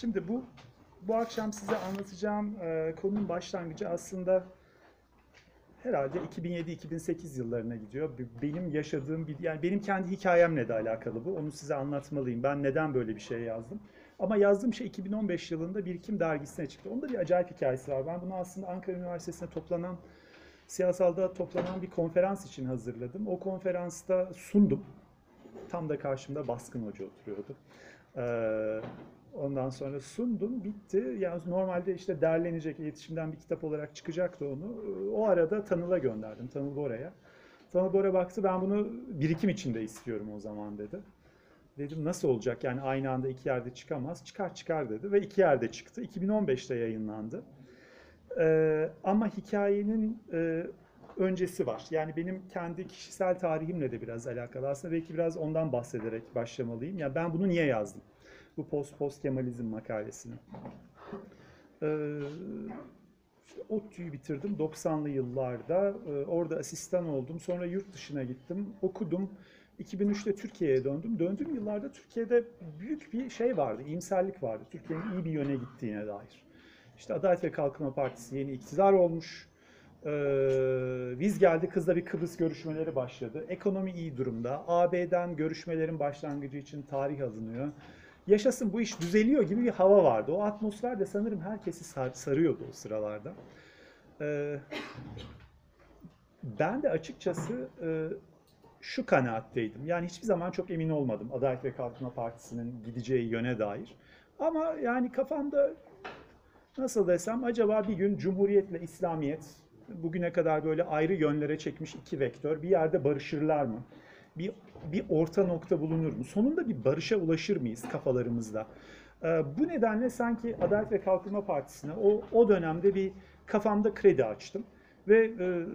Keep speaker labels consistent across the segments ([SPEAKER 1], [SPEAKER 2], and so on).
[SPEAKER 1] Şimdi bu bu akşam size anlatacağım e, konunun başlangıcı aslında herhalde 2007-2008 yıllarına gidiyor. Benim yaşadığım bir yani benim kendi hikayemle de alakalı bu. Onu size anlatmalıyım. Ben neden böyle bir şey yazdım? Ama yazdığım şey 2015 yılında Birikim dergisine çıktı. Onda bir acayip hikayesi var. Ben bunu aslında Ankara Üniversitesi'nde toplanan siyasalda toplanan bir konferans için hazırladım. O konferansta sundum. Tam da karşımda Baskın Hoca oturuyordu. Ee, ondan sonra sundum, bitti. Yani normalde işte derlenecek, iletişimden bir kitap olarak çıkacaktı onu. O arada Tanıl'a gönderdim, Tanıl Bora'ya. Tanıl Bora baktı, ben bunu birikim içinde istiyorum o zaman dedi. Dedim nasıl olacak yani aynı anda iki yerde çıkamaz. Çıkar çıkar dedi ve iki yerde çıktı. 2015'te yayınlandı. Ee, ama hikayenin e, öncesi var. Yani benim kendi kişisel tarihimle de biraz alakalı. Aslında belki biraz ondan bahsederek başlamalıyım. Ya ben bunu niye yazdım? Bu post post Kemalizm makalesini. Ee, işte ODTÜ'yü bitirdim 90'lı yıllarda. Ee, orada asistan oldum. Sonra yurt dışına gittim. Okudum. 2003'te Türkiye'ye döndüm. Döndüğüm yıllarda Türkiye'de büyük bir şey vardı, iyimserlik vardı. Türkiye'nin iyi bir yöne gittiğine dair. İşte Adalet ve Kalkınma Partisi yeni iktidar olmuş. Ee, geldi, kızla bir Kıbrıs görüşmeleri başladı. Ekonomi iyi durumda. AB'den görüşmelerin başlangıcı için tarih alınıyor. Yaşasın bu iş düzeliyor gibi bir hava vardı. O atmosfer de sanırım herkesi sar- sarıyordu o sıralarda. Ee, ben de açıkçası e, şu kanaatteydim. Yani hiçbir zaman çok emin olmadım Adalet ve Kalkınma Partisi'nin gideceği yöne dair. Ama yani kafamda nasıl desem acaba bir gün Cumhuriyet'le İslamiyet bugüne kadar böyle ayrı yönlere çekmiş iki vektör bir yerde barışırlar mı? Bir, bir orta nokta bulunur mu? Sonunda bir barışa ulaşır mıyız kafalarımızda? Ee, bu nedenle sanki Adalet ve Kalkınma Partisi'ne o, o dönemde bir kafamda kredi açtım. Ve e,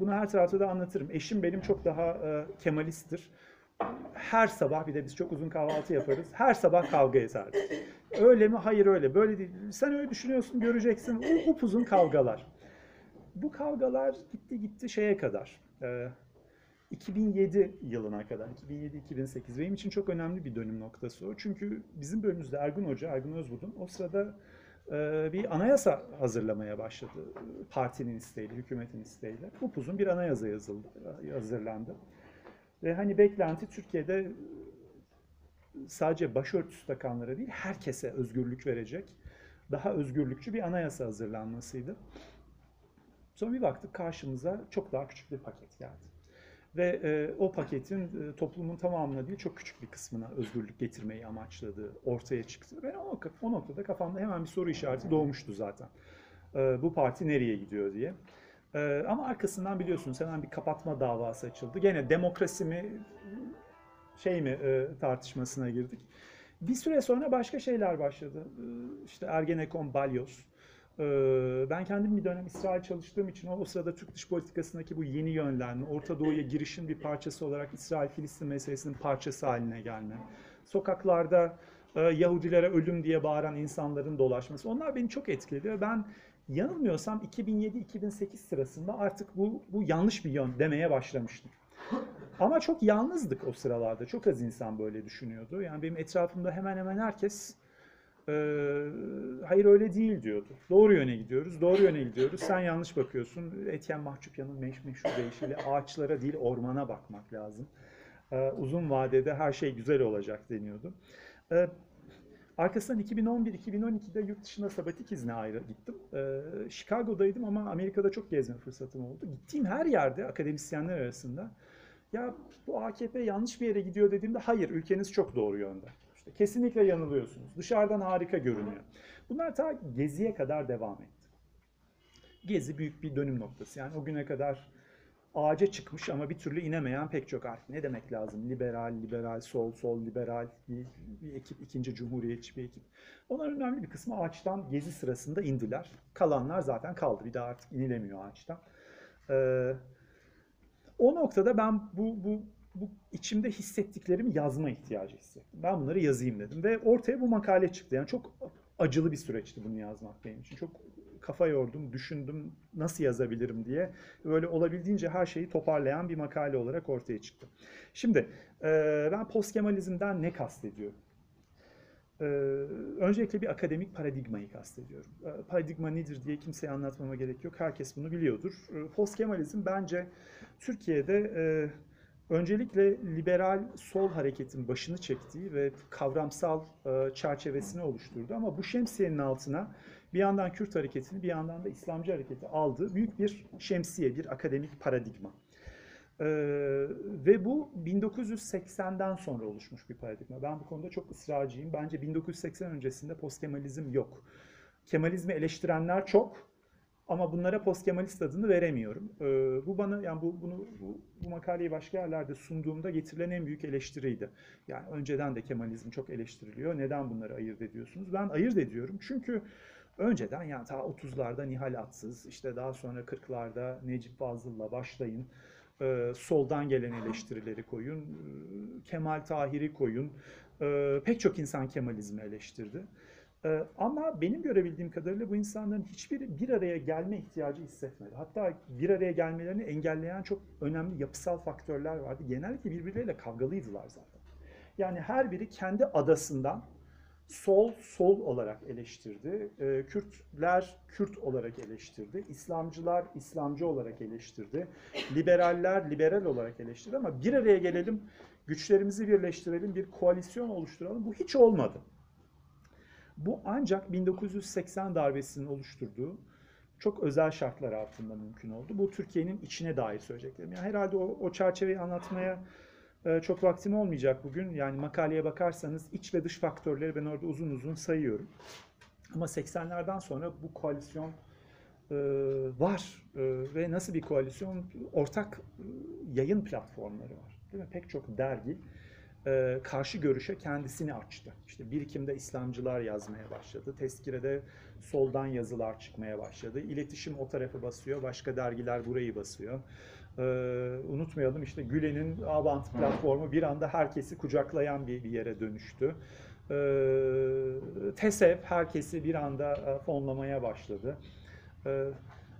[SPEAKER 1] bunu her tarafta da anlatırım. Eşim benim çok daha e, Kemalisttir. Her sabah bir de biz çok uzun kahvaltı yaparız. Her sabah kavga ederdik. Öyle mi? Hayır öyle. Böyle değil. Sen öyle düşünüyorsun, göreceksin. Upuzun kavgalar. Bu kavgalar gitti gitti şeye kadar. e, 2007 yılına kadar. 2007-2008. Benim için çok önemli bir dönüm noktası o. Çünkü bizim bölümümüzde Ergun Hoca, Ergun Özbudun o sırada e, bir anayasa hazırlamaya başladı. Partinin isteğiyle, hükümetin isteğiyle. Upuzun bir anayasa yazıldı, hazırlandı. Ve hani beklenti Türkiye'de sadece başörtüsü takanlara değil, herkese özgürlük verecek, daha özgürlükçü bir anayasa hazırlanmasıydı. Sonra bir baktık karşımıza çok daha küçük bir paket geldi. Ve e, o paketin e, toplumun tamamına değil çok küçük bir kısmına özgürlük getirmeyi amaçladığı ortaya çıktı. Ve o, o noktada kafamda hemen bir soru işareti doğmuştu zaten. E, bu parti nereye gidiyor diye. E, ama arkasından biliyorsunuz hemen bir kapatma davası açıldı. Gene demokrasi mi şey mi e, tartışmasına girdik. Bir süre sonra başka şeyler başladı. E, işte Ergenekon, Balyoz. E, ben kendim bir dönem İsrail çalıştığım için o, o sırada Türk dış politikasındaki bu yeni yönlenme, Orta Doğu'ya girişin bir parçası olarak İsrail-Filistin meselesinin parçası haline gelme. Sokaklarda e, Yahudilere ölüm diye bağıran insanların dolaşması. Onlar beni çok etkiledi ve ben yanılmıyorsam 2007-2008 sırasında artık bu, bu yanlış bir yön demeye başlamıştım. Ama çok yalnızdık o sıralarda. Çok az insan böyle düşünüyordu. Yani benim etrafımda hemen hemen herkes e, hayır öyle değil diyordu. Doğru yöne gidiyoruz, doğru yöne gidiyoruz. Sen yanlış bakıyorsun. Etyen Mahçupyan'ın meş meşhur deyişiyle ağaçlara değil ormana bakmak lazım. E, uzun vadede her şey güzel olacak deniyordu. E, Arkasından 2011-2012'de yurt dışına sabatik izne ayrı gittim. Ee, Chicago'daydım ama Amerika'da çok gezme fırsatım oldu. Gittiğim her yerde akademisyenler arasında ya bu AKP yanlış bir yere gidiyor dediğimde hayır ülkeniz çok doğru yönde. İşte kesinlikle yanılıyorsunuz. Dışarıdan harika görünüyor. Bunlar ta Gezi'ye kadar devam etti. Gezi büyük bir dönüm noktası. Yani o güne kadar ağaca çıkmış ama bir türlü inemeyen pek çok harf. Ne demek lazım? Liberal, liberal, sol, sol, liberal bir, bir ekip, ikinci cumhuriyetçi bir ekip. Onların önemli bir kısmı ağaçtan gezi sırasında indiler. Kalanlar zaten kaldı. Bir daha artık inilemiyor ağaçtan. Ee, o noktada ben bu, bu, bu içimde hissettiklerimi yazma ihtiyacı hissettim. Ben bunları yazayım dedim ve ortaya bu makale çıktı. Yani çok acılı bir süreçti bunu yazmak benim için. Çok kafa yordum, düşündüm nasıl yazabilirim diye. Böyle olabildiğince her şeyi toparlayan bir makale olarak ortaya çıktı. Şimdi e, ben postkemalizmden ne kastediyorum? Ee, öncelikle bir akademik paradigmayı kastediyorum. Ee, paradigma nedir diye kimseye anlatmama gerek yok. Herkes bunu biliyordur. Ee, Postkemalizm bence Türkiye'de e, öncelikle liberal sol hareketin başını çektiği ve kavramsal e, çerçevesini oluşturdu. Ama bu şemsiyenin altına bir yandan Kürt hareketini bir yandan da İslamcı hareketi aldığı büyük bir şemsiye, bir akademik paradigma. Ee, ve bu 1980'den sonra oluşmuş bir paradigma. Ben bu konuda çok ısrarcıyım. Bence 1980 öncesinde postkemalizm yok. Kemalizmi eleştirenler çok ama bunlara postkemalist adını veremiyorum. Ee, bu bana yani bu bunu bu, bu makaleyi başka yerlerde sunduğumda getirilen en büyük eleştiriydi. Yani önceden de Kemalizm çok eleştiriliyor. Neden bunları ayırt ediyorsunuz? Ben ayırt ediyorum. Çünkü önceden yani ta 30'larda Nihal Atsız, işte daha sonra 40'larda Necip Fazıl'la başlayın e, soldan gelen eleştirileri koyun, e, Kemal Tahir'i koyun. E, pek çok insan Kemalizmi eleştirdi. E, ama benim görebildiğim kadarıyla bu insanların hiçbiri bir araya gelme ihtiyacı hissetmedi. Hatta bir araya gelmelerini engelleyen çok önemli yapısal faktörler vardı. Genellikle birbirleriyle kavgalıydılar zaten. Yani her biri kendi adasından sol sol olarak eleştirdi. E, Kürtler Kürt olarak eleştirdi. İslamcılar İslamcı olarak eleştirdi. Liberaller liberal olarak eleştirdi ama bir araya gelelim, güçlerimizi birleştirelim, bir koalisyon oluşturalım. Bu hiç olmadı. Bu ancak 1980 darbesinin oluşturduğu çok özel şartlar altında mümkün oldu. Bu Türkiye'nin içine dair söyleyeceklerim. Yani herhalde o, o çerçeveyi anlatmaya ee, çok vaktim olmayacak bugün. Yani makaleye bakarsanız iç ve dış faktörleri ben orada uzun uzun sayıyorum. Ama 80'lerden sonra bu koalisyon e, var e, ve nasıl bir koalisyon? Ortak e, yayın platformları var. Değil mi? Pek çok dergi karşı görüşe kendisini açtı. İşte birikimde İslamcılar yazmaya başladı. Tezkirede soldan yazılar çıkmaya başladı. İletişim o tarafı basıyor, başka dergiler burayı basıyor. Ee, unutmayalım işte Gülen'in Avant platformu bir anda herkesi kucaklayan bir, bir yere dönüştü. Ee, TESEV herkesi bir anda e, fonlamaya başladı. Ee,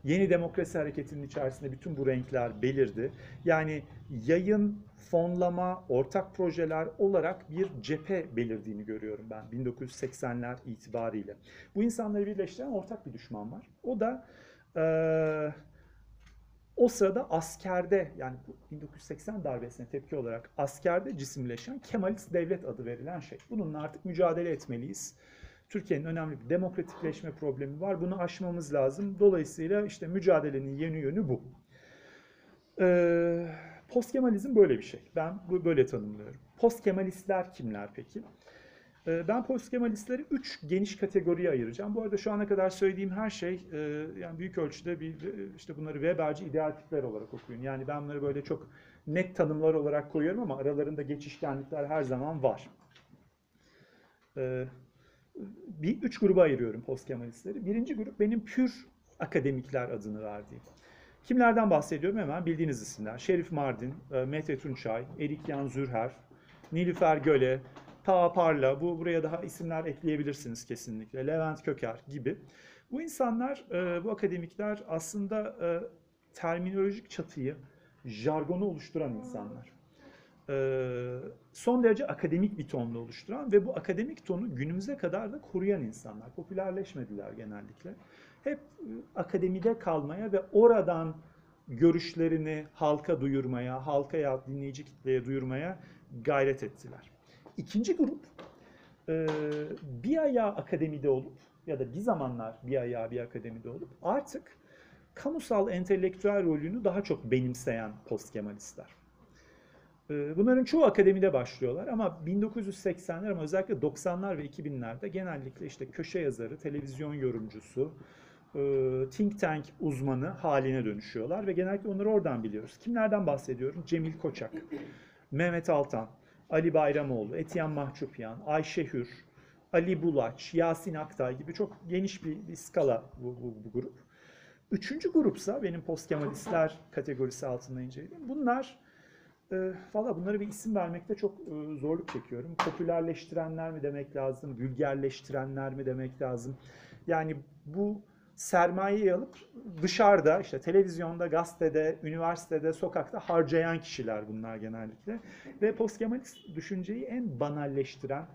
[SPEAKER 1] yeni demokrasi hareketinin içerisinde bütün bu renkler belirdi. Yani yayın, fonlama, ortak projeler olarak bir cephe belirdiğini görüyorum ben 1980'ler itibariyle. Bu insanları birleştiren ortak bir düşman var. O da e, o sırada askerde yani 1980 darbesine tepki olarak askerde cisimleşen Kemalist devlet adı verilen şey. Bununla artık mücadele etmeliyiz. Türkiye'nin önemli bir demokratikleşme problemi var. Bunu aşmamız lazım. Dolayısıyla işte mücadelenin yeni yönü bu. Ee, Postkemalizm böyle bir şey. Ben böyle tanımlıyorum. Postkemalistler kimler peki? Ee, ben postkemalistleri üç geniş kategoriye ayıracağım. Bu arada şu ana kadar söylediğim her şey e, yani büyük ölçüde bir işte bunları Weberci ideal tipler olarak okuyun. Yani ben bunları böyle çok net tanımlar olarak koyuyorum ama aralarında geçişkenlikler her zaman var. Ee, bir üç gruba ayırıyorum postkemalistleri. Birinci grup benim pür akademikler adını verdiğim. Kimlerden bahsediyorum hemen bildiğiniz isimler. Şerif Mardin, e, Mete Tunçay, Erik Yan Zürher, Nilüfer Göle, Ta Parla, bu buraya daha isimler ekleyebilirsiniz kesinlikle. Levent Köker gibi. Bu insanlar, e, bu akademikler aslında e, terminolojik çatıyı, jargonu oluşturan insanlar. Son derece akademik bir tonla oluşturan ve bu akademik tonu günümüze kadar da koruyan insanlar. Popülerleşmediler genellikle. Hep akademide kalmaya ve oradan görüşlerini halka duyurmaya, halkaya, dinleyici kitleye duyurmaya gayret ettiler. İkinci grup bir ayağı akademide olup ya da bir zamanlar bir ayağı bir akademide olup artık kamusal entelektüel rolünü daha çok benimseyen postkemalistler. Bunların çoğu akademide başlıyorlar ama 1980'ler ama özellikle 90'lar ve 2000'lerde genellikle işte köşe yazarı, televizyon yorumcusu, think tank uzmanı haline dönüşüyorlar ve genellikle onları oradan biliyoruz. Kimlerden bahsediyorum? Cemil Koçak, Mehmet Altan, Ali Bayramoğlu, Etiyen Mahçupyan, Ayşe Hür, Ali Bulaç, Yasin Aktay gibi çok geniş bir, bir skala bu, bu, bu grup. Üçüncü grupsa benim postkemalistler kategorisi altında incelediğim. Bunlar e, valla bunları bir isim vermekte çok e, zorluk çekiyorum. Popülerleştirenler mi demek lazım, vulgerleştirenler mi demek lazım? Yani bu sermayeyi alıp dışarıda işte televizyonda, gazetede, üniversitede, sokakta harcayan kişiler bunlar genellikle. Ve postkemalist düşünceyi en banalleştiren,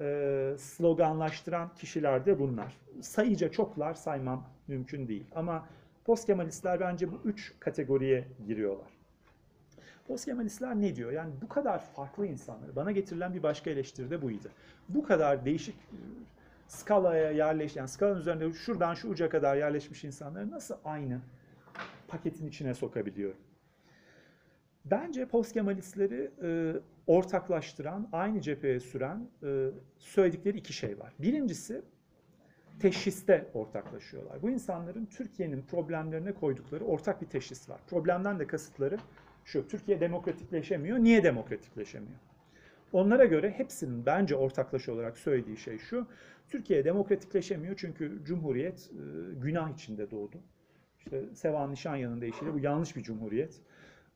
[SPEAKER 1] e, sloganlaştıran kişiler de bunlar. Sayıca çoklar saymam mümkün değil. Ama postkemalistler bence bu üç kategoriye giriyorlar. Postkemalistler ne diyor? Yani bu kadar farklı insanları, bana getirilen bir başka eleştiri de buydu. Bu kadar değişik skalaya yerleşen, yani skalanın üzerinde şuradan şu uca kadar yerleşmiş insanları nasıl aynı paketin içine sokabiliyorum? Bence postkemalistleri e, ortaklaştıran, aynı cepheye süren e, söyledikleri iki şey var. Birincisi teşhiste ortaklaşıyorlar. Bu insanların Türkiye'nin problemlerine koydukları ortak bir teşhis var. Problemden de kasıtları şu, Türkiye demokratikleşemiyor. Niye demokratikleşemiyor? Onlara göre hepsinin bence ortaklaşa olarak söylediği şey şu. Türkiye demokratikleşemiyor çünkü Cumhuriyet e, günah içinde doğdu. İşte Sevan Nişanyan'ın deyişiyle bu yanlış bir cumhuriyet.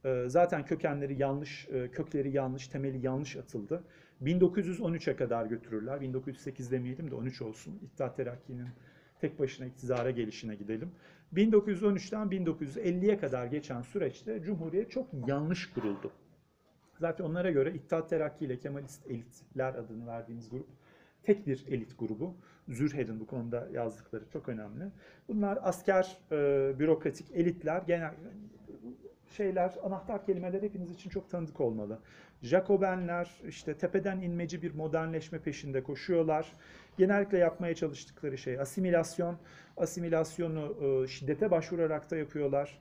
[SPEAKER 1] E, zaten kökenleri yanlış, e, kökleri yanlış, temeli yanlış atıldı. 1913'e kadar götürürler. 1908 demeyelim de 13 olsun. İttihat Terakki'nin tek başına iktidara gelişine gidelim. 1913'ten 1950'ye kadar geçen süreçte Cumhuriyet çok yanlış kuruldu. Zaten onlara göre İttihat Terakki ile Kemalist elitler adını verdiğimiz grup tek bir elit grubu. Zürher'in bu konuda yazdıkları çok önemli. Bunlar asker, e, bürokratik elitler, genel şeyler, anahtar kelimeler hepiniz için çok tanıdık olmalı. Jacobenler işte tepeden inmeci bir modernleşme peşinde koşuyorlar. Genellikle yapmaya çalıştıkları şey asimilasyon. Asimilasyonu e, şiddete başvurarak da yapıyorlar.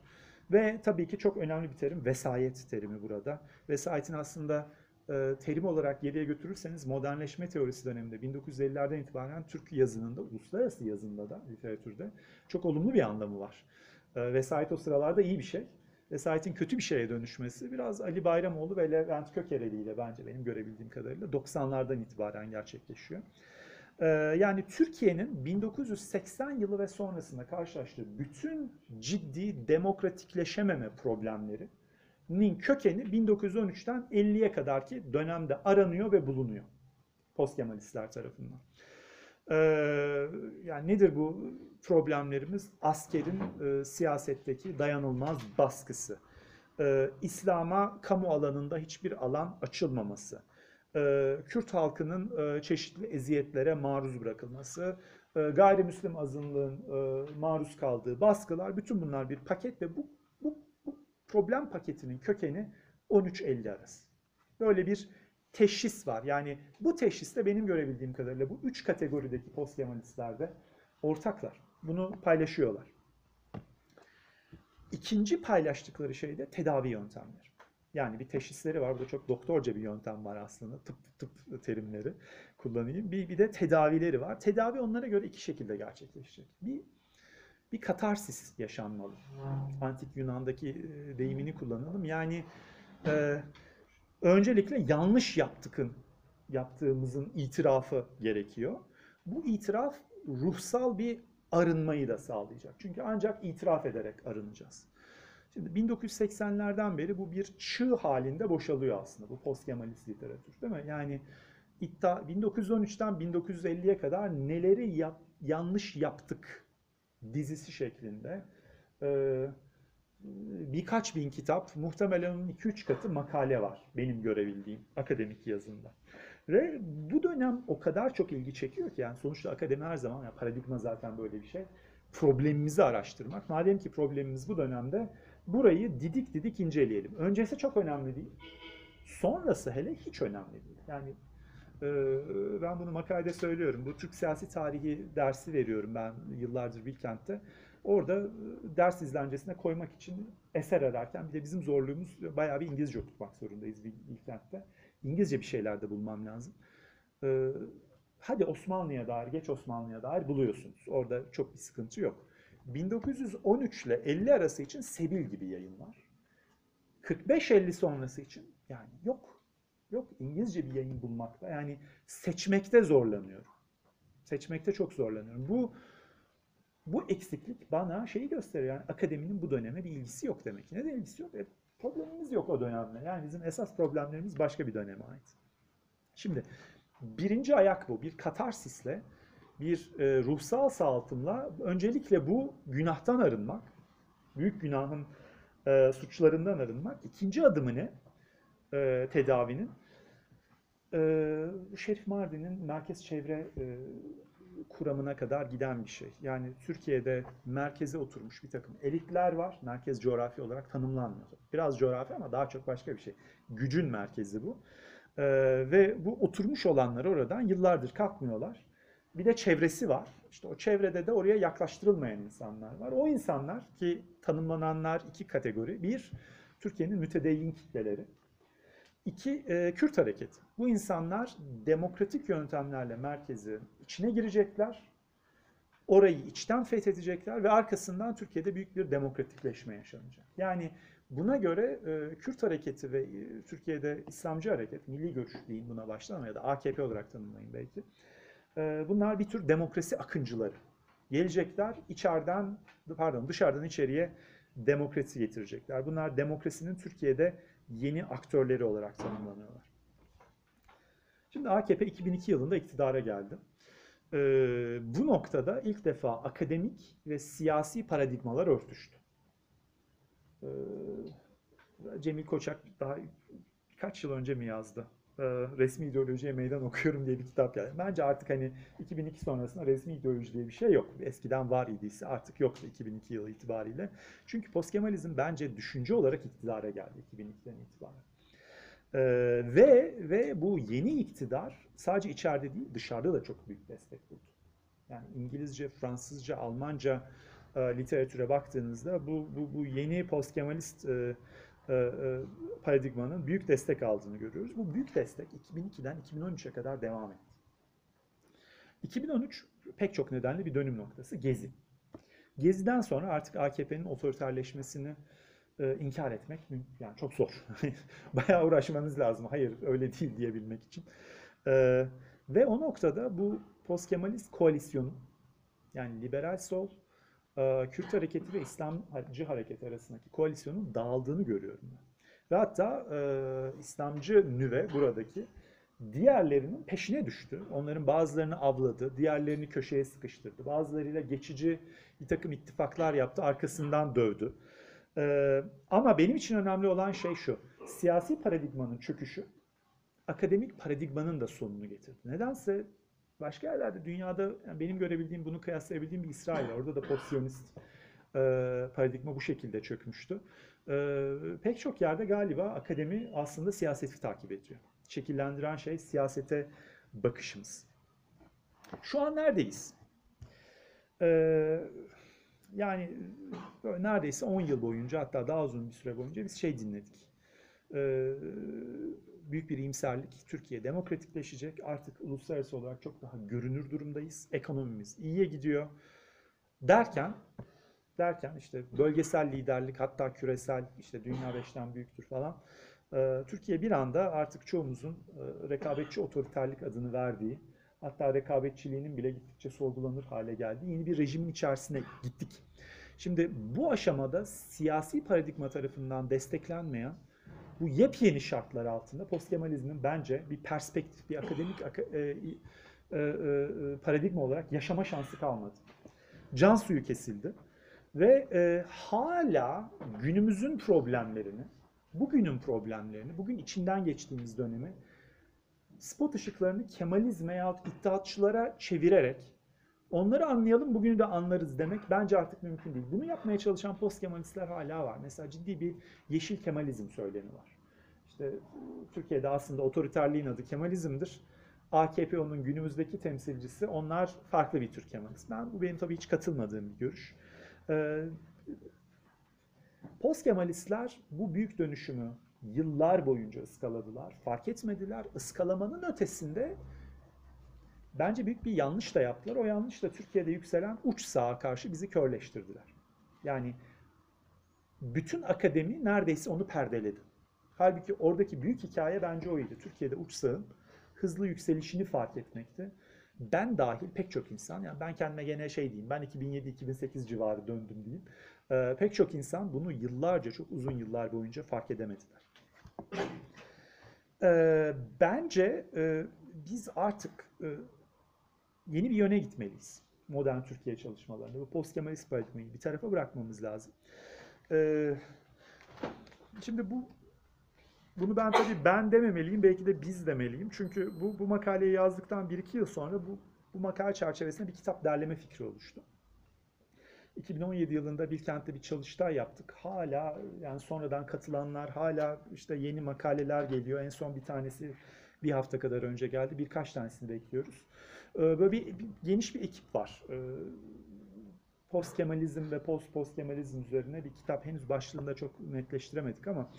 [SPEAKER 1] Ve tabii ki çok önemli bir terim vesayet terimi burada. Vesayetin aslında e, terim olarak geriye götürürseniz modernleşme teorisi döneminde 1950'lerden itibaren Türk yazınında, uluslararası yazında da literatürde çok olumlu bir anlamı var. E, vesayet o sıralarda iyi bir şey. Vesayetin kötü bir şeye dönüşmesi biraz Ali Bayramoğlu ve Levent Kökereli ile bence benim görebildiğim kadarıyla 90'lardan itibaren gerçekleşiyor. Ee, yani Türkiye'nin 1980 yılı ve sonrasında karşılaştığı bütün ciddi demokratikleşememe problemlerinin kökeni 1913'ten 50'ye kadarki dönemde aranıyor ve bulunuyor postkemalistler tarafından. Ee, yani nedir bu problemlerimiz? Askerin e, siyasetteki dayanılmaz baskısı. Ee, İslam'a kamu alanında hiçbir alan açılmaması e, Kürt halkının e, çeşitli eziyetlere maruz bırakılması, e, gayrimüslim azınlığın maruz kaldığı baskılar, bütün bunlar bir paket ve bu problem paketinin kökeni 13.50 arası. Böyle bir teşhis var. Yani bu teşhiste benim görebildiğim kadarıyla bu üç kategorideki postkemalistler ortaklar. Bunu paylaşıyorlar. İkinci paylaştıkları şey de tedavi yöntemleri. Yani bir teşhisleri var. Burada çok doktorca bir yöntem var aslında. Tıp tıp terimleri kullanayım. Bir, bir de tedavileri var. Tedavi onlara göre iki şekilde gerçekleşecek. Bir bir katarsis yaşanmalı. Antik Yunan'daki e, deyimini kullanalım. Yani e, öncelikle yanlış yaptıkın yaptığımızın itirafı gerekiyor. Bu itiraf ruhsal bir arınmayı da sağlayacak. Çünkü ancak itiraf ederek arınacağız. Şimdi 1980'lerden beri bu bir çığ halinde boşalıyor aslında bu postkemalist literatür değil mi? Yani iddia 1913'ten 1950'ye kadar neleri yap, yanlış yaptık dizisi şeklinde e, birkaç bin kitap muhtemelen onun 2-3 katı makale var benim görebildiğim akademik yazında. Ve bu dönem o kadar çok ilgi çekiyor ki yani sonuçta akademi her zaman yani paradigma zaten böyle bir şey. Problemimizi araştırmak. Madem ki problemimiz bu dönemde burayı didik didik inceleyelim. Öncesi çok önemli değil. Sonrası hele hiç önemli değil. Yani ben bunu makalede söylüyorum. Bu Türk siyasi tarihi dersi veriyorum ben yıllardır Bilkent'te. Orada e, ders izlencesine koymak için eser ararken bir de bizim zorluğumuz bayağı bir İngilizce okutmak zorundayız Bilkent'te. İngilizce bir şeyler de bulmam lazım. E, hadi Osmanlı'ya dair, geç Osmanlı'ya dair buluyorsunuz. Orada çok bir sıkıntı yok. 1913 ile 50 arası için Sebil gibi yayınlar. 45-50 sonrası için yani yok. Yok İngilizce bir yayın bulmakta yani seçmekte zorlanıyorum. Seçmekte çok zorlanıyorum. Bu bu eksiklik bana şeyi gösteriyor yani akademinin bu döneme bir ilgisi yok demek ki. Neden ilgisi yok? E, problemimiz yok o dönemle. Yani bizim esas problemlerimiz başka bir döneme ait. Şimdi birinci ayak bu. Bir katarsisle bir e, ruhsal sağaltımla öncelikle bu günahtan arınmak, büyük günahın e, suçlarından arınmak. İkinci adımı ne? E, tedavinin Ee, Şerif Mardin'in merkez çevre e, kuramına kadar giden bir şey. Yani Türkiye'de merkeze oturmuş bir takım elitler var. Merkez coğrafi olarak tanımlanmıyor. Biraz coğrafi ama daha çok başka bir şey. Gücün merkezi bu. Ee, ve bu oturmuş olanlar oradan yıllardır kalkmıyorlar. Bir de çevresi var. İşte o çevrede de oraya yaklaştırılmayan insanlar var. O insanlar ki tanımlananlar iki kategori. Bir, Türkiye'nin mütedeyyin kitleleri. İki, e, Kürt hareketi. Bu insanlar demokratik yöntemlerle merkezi içine girecekler. Orayı içten fethedecekler ve arkasından Türkiye'de büyük bir demokratikleşme yaşanacak. Yani buna göre e, Kürt hareketi ve e, Türkiye'de İslamcı hareket, milli görüş deyin buna baştan ya da AKP olarak tanımlayın belki. E, bunlar bir tür demokrasi akıncıları. Gelecekler içeriden, pardon dışarıdan içeriye demokrasi getirecekler. Bunlar demokrasinin Türkiye'de yeni aktörleri olarak tanımlanıyorlar. Şimdi AKP 2002 yılında iktidara geldi. Ee, bu noktada ilk defa akademik ve siyasi paradigmalar örtüştü. Ee, Cemil Koçak daha kaç yıl önce mi yazdı? Ee, resmi ideolojiye meydan okuyorum diye bir kitap geldi. Bence artık hani 2002 sonrasında resmi ideoloji diye bir şey yok. Eskiden var idiyse artık yoktu 2002 yılı itibariyle. Çünkü postkemalizm bence düşünce olarak iktidara geldi 2002'den itibaren. Ee, ve ve bu yeni iktidar sadece içeride değil dışarıda da çok büyük destek buldu. Yani İngilizce, Fransızca, Almanca e, literatüre baktığınızda bu bu, bu yeni postkemalist e, e, e, paradigmanın büyük destek aldığını görüyoruz. Bu büyük destek 2002'den 2013'e kadar devam etti. 2013 pek çok nedenli bir dönüm noktası Gezi. Gezi'den sonra artık AKP'nin otoriterleşmesini e, inkar etmek yani çok zor. Bayağı uğraşmanız lazım. Hayır öyle değil diyebilmek için. E, ve o noktada bu postkemalist koalisyonun yani liberal sol, e, Kürt hareketi ve İslamcı hareket arasındaki koalisyonun dağıldığını görüyorum ben. Ve hatta e, İslamcı nüve buradaki diğerlerinin peşine düştü. Onların bazılarını avladı, diğerlerini köşeye sıkıştırdı. Bazılarıyla geçici bir takım ittifaklar yaptı, arkasından dövdü. Ee, ama benim için önemli olan şey şu. Siyasi paradigmanın çöküşü akademik paradigmanın da sonunu getirdi. Nedense başka yerlerde dünyada yani benim görebildiğim, bunu kıyaslayabildiğim bir İsrail. Orada da pozisyonist e, paradigma bu şekilde çökmüştü. E, pek çok yerde galiba akademi aslında siyaseti takip ediyor. Şekillendiren şey siyasete bakışımız. Şu an neredeyiz? Eee yani böyle neredeyse 10 yıl boyunca hatta daha uzun bir süre boyunca biz şey dinledik. Ee, büyük bir iyimserlik. Türkiye demokratikleşecek. Artık uluslararası olarak çok daha görünür durumdayız. Ekonomimiz iyiye gidiyor. Derken derken işte bölgesel liderlik hatta küresel işte dünya beşten büyüktür falan. Ee, Türkiye bir anda artık çoğumuzun e, rekabetçi otoriterlik adını verdiği hatta rekabetçiliğinin bile gittikçe sorgulanır hale geldi. Yeni bir rejimin içerisine gittik. Şimdi bu aşamada siyasi paradigma tarafından desteklenmeyen bu yepyeni şartlar altında postkemalizmin bence bir perspektif, bir akademik e, e, e, paradigma olarak yaşama şansı kalmadı. Can suyu kesildi ve e, hala günümüzün problemlerini, bugünün problemlerini, bugün içinden geçtiğimiz dönemi spot ışıklarını Kemalizme yahut iddiatçılara çevirerek onları anlayalım bugünü de anlarız demek bence artık mümkün değil. Bunu yapmaya çalışan post Kemalistler hala var. Mesela ciddi bir yeşil Kemalizm söylemi var. İşte Türkiye'de aslında otoriterliğin adı Kemalizm'dir. AKP onun günümüzdeki temsilcisi. Onlar farklı bir tür Kemalist. Ben, bu benim tabii hiç katılmadığım bir görüş. Ee, post Kemalistler bu büyük dönüşümü yıllar boyunca ıskaladılar. Fark etmediler. Iskalamanın ötesinde bence büyük bir yanlış da yaptılar. O yanlış da Türkiye'de yükselen uç sağa karşı bizi körleştirdiler. Yani bütün akademi neredeyse onu perdeledi. Halbuki oradaki büyük hikaye bence oydu. Türkiye'de uç sağın hızlı yükselişini fark etmekti. Ben dahil pek çok insan, yani ben kendime gene şey diyeyim, ben 2007-2008 civarı döndüm diyeyim. Ee, pek çok insan bunu yıllarca, çok uzun yıllar boyunca fark edemediler. Ee, bence e, biz artık e, yeni bir yöne gitmeliyiz. Modern Türkiye çalışmalarında. Bu post Kemalist paradigmayı bir tarafa bırakmamız lazım. Ee, şimdi bu bunu ben tabii ben dememeliyim, belki de biz demeliyim. Çünkü bu, bu makaleyi yazdıktan 1-2 yıl sonra bu, bu makale çerçevesinde bir kitap derleme fikri oluştu. 2017 yılında Bilkent'te bir çalıştay yaptık. Hala yani sonradan katılanlar hala işte yeni makaleler geliyor. En son bir tanesi bir hafta kadar önce geldi. Birkaç tanesini bekliyoruz. Ee, Böyle bir, bir geniş bir ekip var. Ee, Post Kemalizm ve post post Kemalizm üzerine bir kitap henüz başlığında çok netleştiremedik ama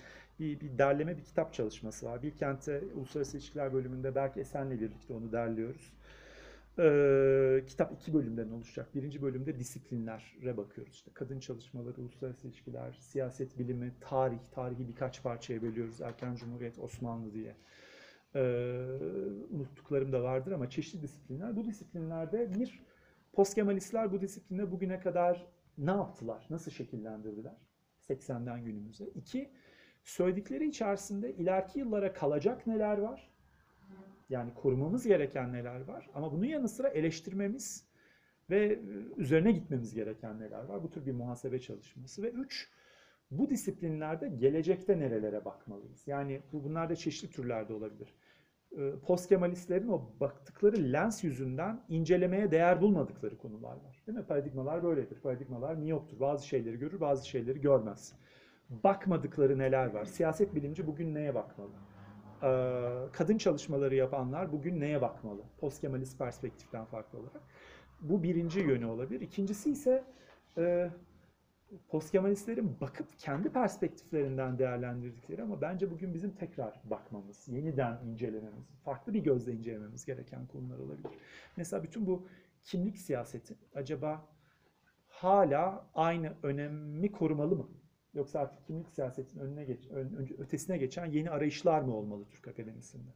[SPEAKER 1] bir, bir derleme bir kitap çalışması var. Bilkent'te Uluslararası İlişkiler bölümünde Berk Esen'le birlikte onu derliyoruz. Ee, kitap iki bölümden oluşacak. Birinci bölümde disiplinlere bakıyoruz. İşte kadın çalışmaları, uluslararası ilişkiler, siyaset bilimi, tarih, tarihi birkaç parçaya bölüyoruz. Erken Cumhuriyet, Osmanlı diye. Ee, unuttuklarım da vardır ama çeşitli disiplinler. Bu disiplinlerde bir, postkemalistler bu disipline bugüne kadar ne yaptılar, nasıl şekillendirdiler? 80'den günümüze. İki, söyledikleri içerisinde ileriki yıllara kalacak neler var? Yani korumamız gereken neler var? Ama bunun yanı sıra eleştirmemiz ve üzerine gitmemiz gereken neler var? Bu tür bir muhasebe çalışması. Ve üç, bu disiplinlerde gelecekte nerelere bakmalıyız? Yani bu bunlar da çeşitli türlerde olabilir. Ee, Postkemalistlerin o baktıkları lens yüzünden incelemeye değer bulmadıkları konular var. Değil mi? Paradigmalar böyledir. Paradigmalar miyoptur. Bazı şeyleri görür, bazı şeyleri görmez. Bakmadıkları neler var? Siyaset bilimci bugün neye bakmalı? Ee, Kadın çalışmaları yapanlar bugün neye bakmalı? Postkemalist perspektiften farklı olarak. Bu birinci yönü olabilir. İkincisi ise e, postkemalistlerin bakıp kendi perspektiflerinden değerlendirdikleri ama bence bugün bizim tekrar bakmamız, yeniden incelememiz, farklı bir gözle incelememiz gereken konular olabilir. Mesela bütün bu kimlik siyaseti acaba hala aynı önemi korumalı mı? Yoksa artık kimlik siyasetinin önüne geç, ön, ötesine geçen yeni arayışlar mı olmalı Türk akademisinde?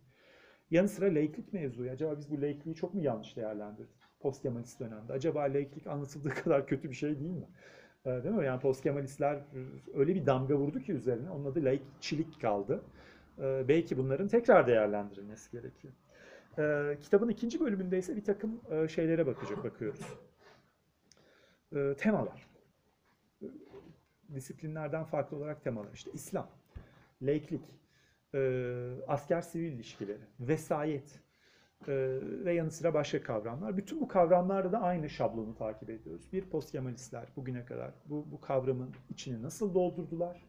[SPEAKER 1] Yanı sıra laiklik mevzuyu. Acaba biz bu laikliği çok mu yanlış değerlendirdik? Postkemalist dönemde. Acaba laiklik anlatıldığı kadar kötü bir şey değil mi? Değil mi? Yani postkemalistler öyle bir damga vurdu ki üzerine. Onun adı laikçilik kaldı. Belki bunların tekrar değerlendirilmesi gerekiyor. Kitabın ikinci bölümünde ise bir takım şeylere bakacak, bakıyoruz. Temalar. Disiplinlerden farklı olarak temalar. İşte İslam, laiklik, asker-sivil ilişkileri, vesayet, ve yanı sıra başka kavramlar. Bütün bu kavramlarda da aynı şablonu takip ediyoruz. Bir postkemalistler bugüne kadar bu, bu kavramın içini nasıl doldurdular?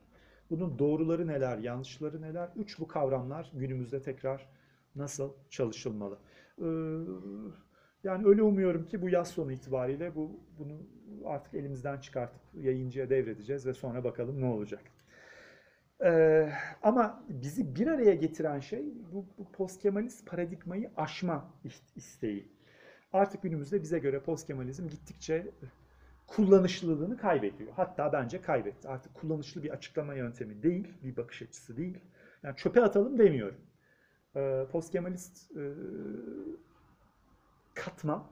[SPEAKER 1] Bunun doğruları neler, yanlışları neler? Üç bu kavramlar günümüzde tekrar nasıl çalışılmalı? Ee, yani öyle umuyorum ki bu yaz sonu itibariyle bu bunu artık elimizden çıkartıp yayıncıya devredeceğiz ve sonra bakalım ne olacak. Ee, ama bizi bir araya getiren şey bu, bu postkemalizm paradigmayı aşma isteği. Artık günümüzde bize göre postkemalizm gittikçe kullanışlılığını kaybediyor. Hatta bence kaybetti. Artık kullanışlı bir açıklama yöntemi değil, bir bakış açısı değil. Yani çöpe atalım demiyorum. Ee, postkemalist e, katma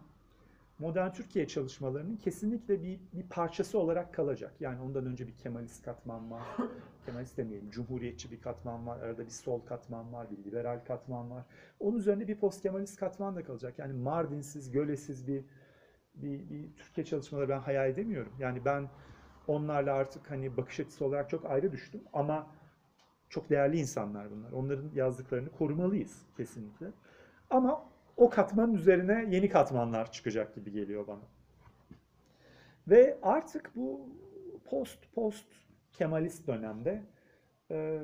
[SPEAKER 1] modern Türkiye çalışmalarının kesinlikle bir, bir parçası olarak kalacak. Yani ondan önce bir Kemalist katman var. Kemalist demeyelim, Cumhuriyetçi bir katman var. Arada bir sol katman var, bir liberal katman var. Onun üzerine bir post Kemalist katman da kalacak. Yani Mardinsiz, Gölesiz bir, bir, bir Türkiye çalışmaları ben hayal edemiyorum. Yani ben onlarla artık hani bakış açısı olarak çok ayrı düştüm. Ama çok değerli insanlar bunlar. Onların yazdıklarını korumalıyız kesinlikle. Ama o katmanın üzerine yeni katmanlar çıkacak gibi geliyor bana. Ve artık bu post post Kemalist dönemde e,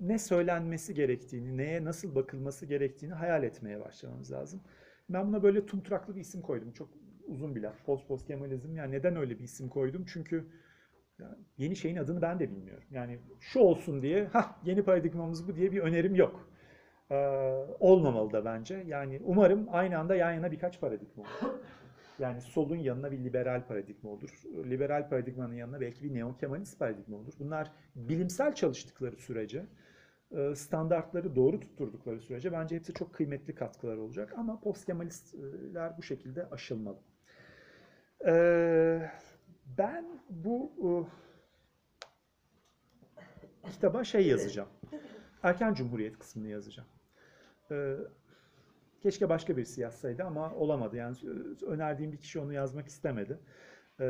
[SPEAKER 1] ne söylenmesi gerektiğini, neye nasıl bakılması gerektiğini hayal etmeye başlamamız lazım. Ben buna böyle tumturaklı bir isim koydum. Çok uzun bir laf. Post post Kemalizm. Yani neden öyle bir isim koydum? Çünkü yani yeni şeyin adını ben de bilmiyorum. Yani şu olsun diye, ha yeni paradigmamız bu diye bir önerim yok. Ee, olmamalı da bence. Yani umarım aynı anda yan yana birkaç paradigma olur. Yani solun yanına bir liberal paradigma olur. Liberal paradigmanın yanına belki bir neo-kemalist paradigma olur. Bunlar bilimsel çalıştıkları sürece, e, standartları doğru tutturdukları sürece bence hepsi çok kıymetli katkılar olacak. Ama post-kemalistler bu şekilde aşılmalı. Ben bu e, kitaba şey yazacağım. Erken Cumhuriyet kısmını yazacağım. Ee, keşke başka birisi yazsaydı ama olamadı. Yani önerdiğim bir kişi onu yazmak istemedi. Ee,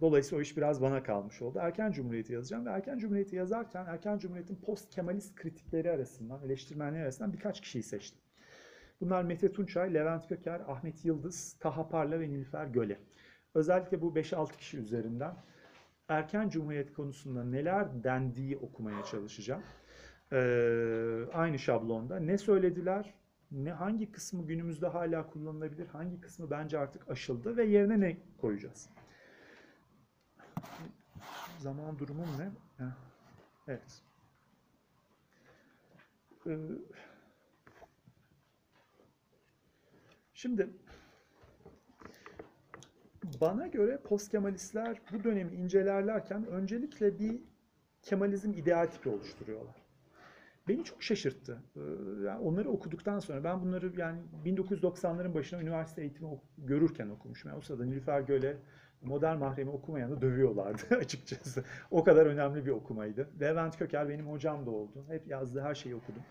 [SPEAKER 1] dolayısıyla o iş biraz bana kalmış oldu. Erken Cumhuriyeti yazacağım ve Erken Cumhuriyeti yazarken Erken Cumhuriyet'in post Kemalist kritikleri arasından, eleştirmenleri arasından birkaç kişiyi seçtim. Bunlar Mete Tunçay, Levent Köker, Ahmet Yıldız, Taha Parla ve Nilüfer Göle. Özellikle bu 5-6 kişi üzerinden erken cumhuriyet konusunda neler dendiği okumaya çalışacağım. Ee, aynı şablonda ne söylediler, ne hangi kısmı günümüzde hala kullanılabilir, hangi kısmı bence artık aşıldı ve yerine ne koyacağız? Zaman durumum ne? Evet. Ee, Şimdi bana göre post Kemalistler bu dönemi incelerlerken öncelikle bir Kemalizm ideal tipi oluşturuyorlar. Beni çok şaşırttı. Ee, yani onları okuduktan sonra ben bunları yani 1990'ların başına üniversite eğitimi görürken okumuşum. Yani o sırada Nilüfer Göle modern mahremi okumayanı dövüyorlardı açıkçası. O kadar önemli bir okumaydı. Levent Köker benim hocam da oldu. Hep yazdığı her şeyi okudum.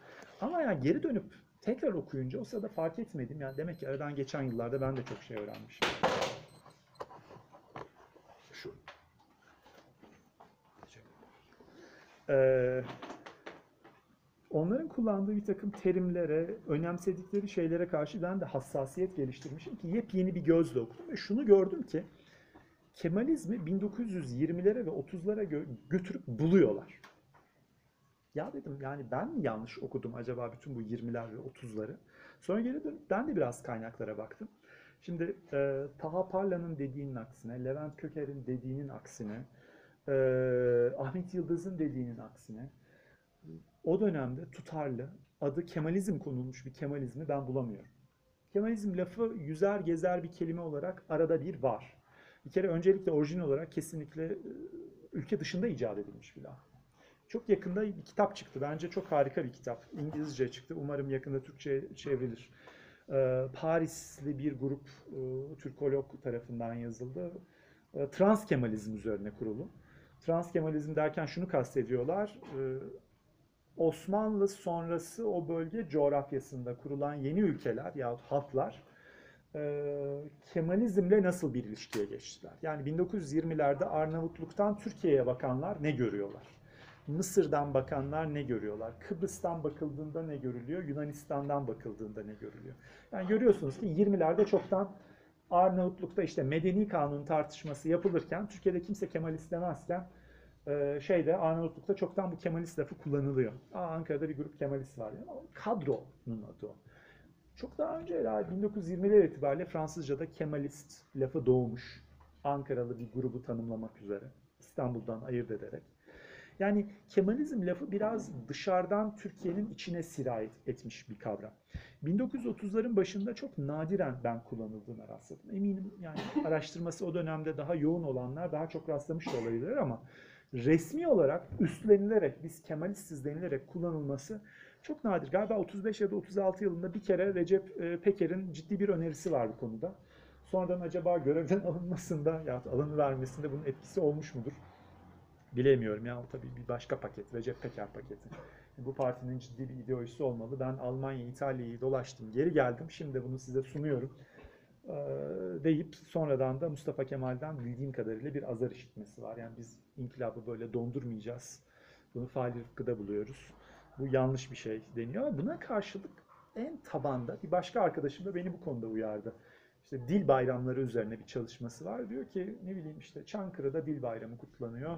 [SPEAKER 1] Ama yani geri dönüp tekrar okuyunca o sırada fark etmedim. Yani demek ki aradan geçen yıllarda ben de çok şey öğrenmişim. Şu. Ee, onların kullandığı bir takım terimlere, önemsedikleri şeylere karşı ben de hassasiyet geliştirmişim ki yepyeni bir gözle okudum ve şunu gördüm ki Kemalizmi 1920'lere ve 30'lara gö- götürüp buluyorlar. Ya dedim yani ben mi yanlış okudum acaba bütün bu 20'ler ve 30'ları? Sonra geri dönüp ben de biraz kaynaklara baktım. Şimdi e, Taha Parla'nın dediğinin aksine, Levent Köker'in dediğinin aksine, e, Ahmet Yıldız'ın dediğinin aksine o dönemde tutarlı, adı Kemalizm konulmuş bir Kemalizmi ben bulamıyorum. Kemalizm lafı yüzer gezer bir kelime olarak arada bir var. Bir kere öncelikle orijin olarak kesinlikle e, ülke dışında icat edilmiş bir laf. Çok yakında bir kitap çıktı. Bence çok harika bir kitap. İngilizce çıktı. Umarım yakında Türkçe'ye çevrilir. Ee, Parisli bir grup e, Türkolog tarafından yazıldı. E, Trans Kemalizm üzerine kurulu. Trans Kemalizm derken şunu kastediyorlar. Osmanlı sonrası o bölge coğrafyasında kurulan yeni ülkeler yahut halklar e, Kemalizmle nasıl bir ilişkiye geçtiler? Yani 1920'lerde Arnavutluk'tan Türkiye'ye bakanlar ne görüyorlar? Mısır'dan bakanlar ne görüyorlar? Kıbrıs'tan bakıldığında ne görülüyor? Yunanistan'dan bakıldığında ne görülüyor? Yani görüyorsunuz ki 20'lerde çoktan Arnavutluk'ta işte medeni kanun tartışması yapılırken Türkiye'de kimse Kemalist demezken e, şeyde Arnavutluk'ta çoktan bu Kemalist lafı kullanılıyor. Aa, Ankara'da bir grup Kemalist var. Yani. Kadronun adı o. Çok daha önce herhalde 1920'ler itibariyle Fransızca'da Kemalist lafı doğmuş. Ankaralı bir grubu tanımlamak üzere. İstanbul'dan ayırt ederek. Yani Kemalizm lafı biraz dışarıdan Türkiye'nin içine sirayet etmiş bir kavram. 1930'ların başında çok nadiren ben kullanıldığına rastladım. Eminim yani araştırması o dönemde daha yoğun olanlar daha çok rastlamış da olabilirler ama resmi olarak üstlenilerek, biz Kemalistiz denilerek kullanılması çok nadir. Galiba 35 ya da 36 yılında bir kere Recep e, Peker'in ciddi bir önerisi var bu konuda. Sonradan acaba görevden alınmasında ya alını vermesinde bunun etkisi olmuş mudur? Bilemiyorum ya tabii bir başka paket, Recep Peker paketi. Bu partinin ciddi bir ideolojisi olmalı. Ben Almanya, İtalya'yı dolaştım, geri geldim. Şimdi bunu size sunuyorum. Deyip sonradan da Mustafa Kemal'den bildiğim kadarıyla bir azar işitmesi var. Yani biz inkılabı böyle dondurmayacağız. Bunu faali rıfkıda buluyoruz. Bu yanlış bir şey deniyor. Ama buna karşılık en tabanda bir başka arkadaşım da beni bu konuda uyardı. İşte dil bayramları üzerine bir çalışması var. Diyor ki ne bileyim işte Çankırı'da dil bayramı kutlanıyor.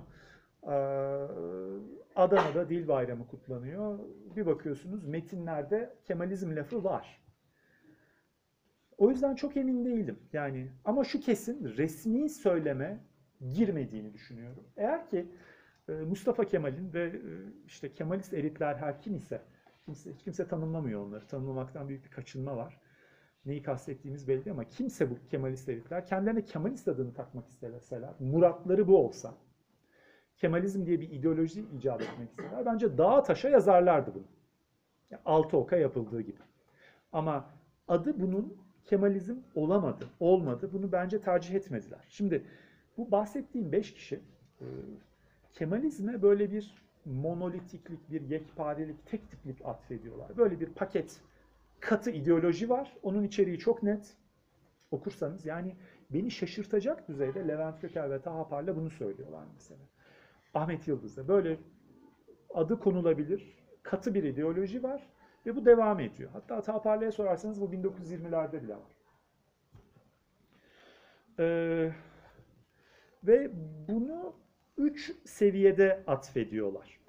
[SPEAKER 1] Adana'da dil bayramı kutlanıyor. Bir bakıyorsunuz metinlerde Kemalizm lafı var. O yüzden çok emin değilim. Yani ama şu kesin resmi söyleme girmediğini düşünüyorum. Eğer ki e, Mustafa Kemal'in ve e, işte Kemalist elitler her kim ise kimse, hiç kimse tanımlamıyor onları. Tanımlamaktan büyük bir kaçınma var. Neyi kastettiğimiz belli ama kimse bu Kemalist elitler kendilerine Kemalist adını takmak isteseler, muratları bu olsa, Kemalizm diye bir ideoloji icat etmek isteseler bence dağa taşa yazarlardı bunu. Altı oka yapıldığı gibi. Ama adı bunun Kemalizm olamadı, olmadı. Bunu bence tercih etmediler. Şimdi bu bahsettiğim beş kişi e, Kemalizme böyle bir monolitiklik, bir yekparelik, tek tiplik atfediyorlar. Böyle bir paket katı ideoloji var. Onun içeriği çok net. Okursanız yani beni şaşırtacak düzeyde Levent Köker ve Taha Parla bunu söylüyorlar mesela. Ahmet Yıldız'da böyle adı konulabilir katı bir ideoloji var ve bu devam ediyor. Hatta Taha Parla'ya sorarsanız bu 1920'lerde bile var. Ee, ve bunu üç seviyede atfediyorlar.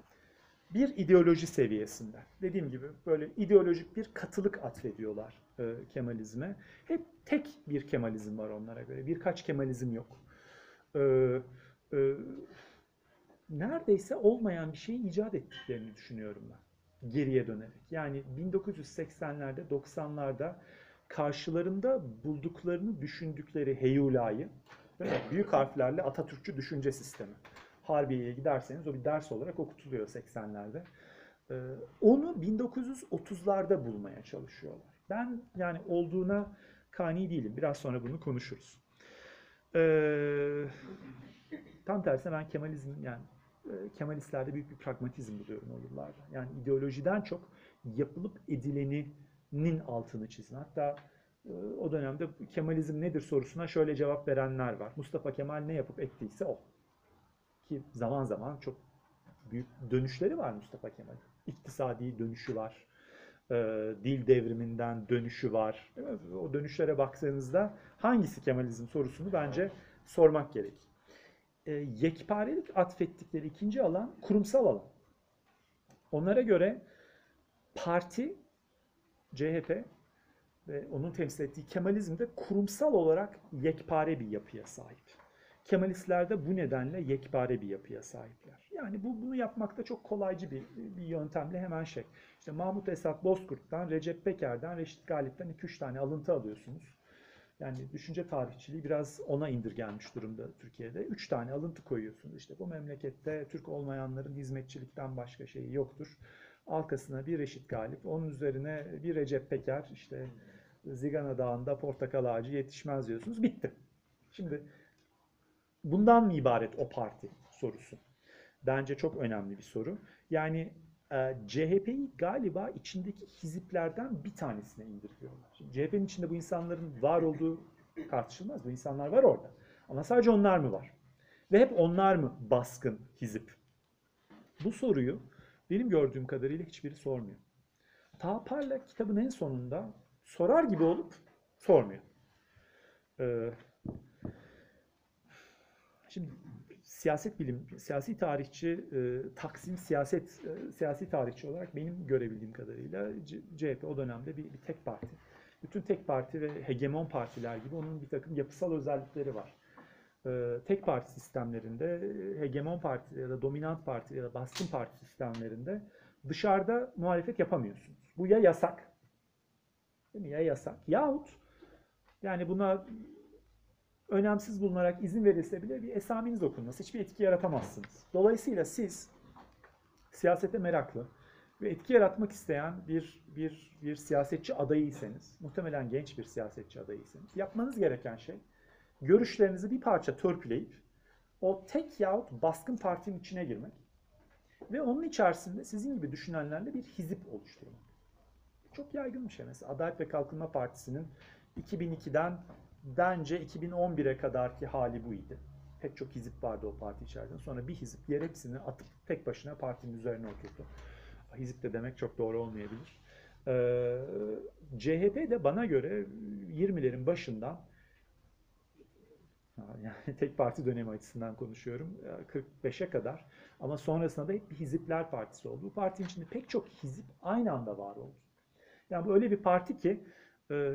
[SPEAKER 1] Bir ideoloji seviyesinde. Dediğim gibi böyle ideolojik bir katılık atfediyorlar e, Kemalizme. Hep tek bir Kemalizm var onlara göre. Birkaç Kemalizm yok. E, e, neredeyse olmayan bir şeyi icat ettiklerini düşünüyorum ben. Geriye dönerek. Yani 1980'lerde, 90'larda karşılarında bulduklarını düşündükleri heyulayı, büyük harflerle Atatürkçü düşünce sistemi. Harbiye'ye giderseniz o bir ders olarak okutuluyor 80'lerde. Ee, onu 1930'larda bulmaya çalışıyorlar. Ben yani olduğuna kani değilim. Biraz sonra bunu konuşuruz. Ee, tam tersine ben Kemalizm yani Kemalistlerde büyük bir pragmatizm buluyorum o yıllarda. Yani ideolojiden çok yapılıp edileninin altını çizin. Hatta e, o dönemde Kemalizm nedir sorusuna şöyle cevap verenler var. Mustafa Kemal ne yapıp ettiyse o. Ki zaman zaman çok büyük dönüşleri var Mustafa Kemal. İktisadi dönüşü var. E, dil devriminden dönüşü var. O dönüşlere baktığınızda hangisi Kemalizm sorusunu bence sormak gerek. E, yekparelik atfettikleri ikinci alan kurumsal alan. Onlara göre parti, CHP ve onun temsil ettiği Kemalizm de kurumsal olarak yekpare bir yapıya sahip. Kemalistler de bu nedenle yekpare bir yapıya sahipler. Yani bu bunu yapmakta çok kolaycı bir, bir yöntemle hemen şey. İşte Mahmut Esat Bozkurt'tan, Recep Peker'den, Reşit Galip'ten 2-3 tane alıntı alıyorsunuz. Yani düşünce tarihçiliği biraz ona indirgenmiş durumda Türkiye'de. Üç tane alıntı koyuyorsunuz. İşte bu memlekette Türk olmayanların hizmetçilikten başka şeyi yoktur. Arkasına bir Reşit Galip, onun üzerine bir Recep Peker, işte Zigana Dağı'nda portakal ağacı yetişmez diyorsunuz. Bitti. Şimdi bundan mı ibaret o parti sorusu? Bence çok önemli bir soru. Yani e, CHP'yi galiba içindeki hiziplerden bir tanesine indirgiyorlar. Şimdi CHP'nin içinde bu insanların var olduğu tartışılmaz. Bu insanlar var orada. Ama sadece onlar mı var? Ve hep onlar mı baskın hizip? Bu soruyu benim gördüğüm kadarıyla hiçbiri sormuyor. Taparla kitabın en sonunda sorar gibi olup sormuyor. Ee, şimdi siyaset bilim, siyasi tarihçi, e, Taksim siyaset e, siyasi tarihçi olarak benim görebildiğim kadarıyla CHP o dönemde bir, bir tek parti. Bütün tek parti ve hegemon partiler gibi onun bir takım yapısal özellikleri var. E, tek parti sistemlerinde, hegemon parti ya da dominant parti ya da baskın parti sistemlerinde dışarıda muhalefet yapamıyorsunuz. Bu ya yasak Değil mi? Ya yasak. Yahut yani buna önemsiz bulunarak izin verilse bile bir esaminiz okunması. Hiçbir etki yaratamazsınız. Dolayısıyla siz siyasete meraklı ve etki yaratmak isteyen bir bir bir siyasetçi adayıysanız, muhtemelen genç bir siyasetçi adayıysanız, yapmanız gereken şey görüşlerinizi bir parça törpüleyip o tek yahut baskın partinin içine girmek ve onun içerisinde sizin gibi düşünenlerle bir hizip oluşturmak. Çok yaygın bir şey mesela. Adalet ve Kalkınma Partisi'nin 2002'den bence 2011'e kadarki hali bu idi. Pek çok hizip vardı o parti içerisinde. Sonra bir hizip diğer hepsini atıp tek başına partinin üzerine oturdu. Hizip de demek çok doğru olmayabilir. Ee, CHP de bana göre 20'lerin başından yani tek parti dönemi açısından konuşuyorum 45'e kadar ama sonrasında da hep bir hizipler partisi oldu. Bu partinin içinde pek çok hizip aynı anda var oldu. Yani bu öyle bir parti ki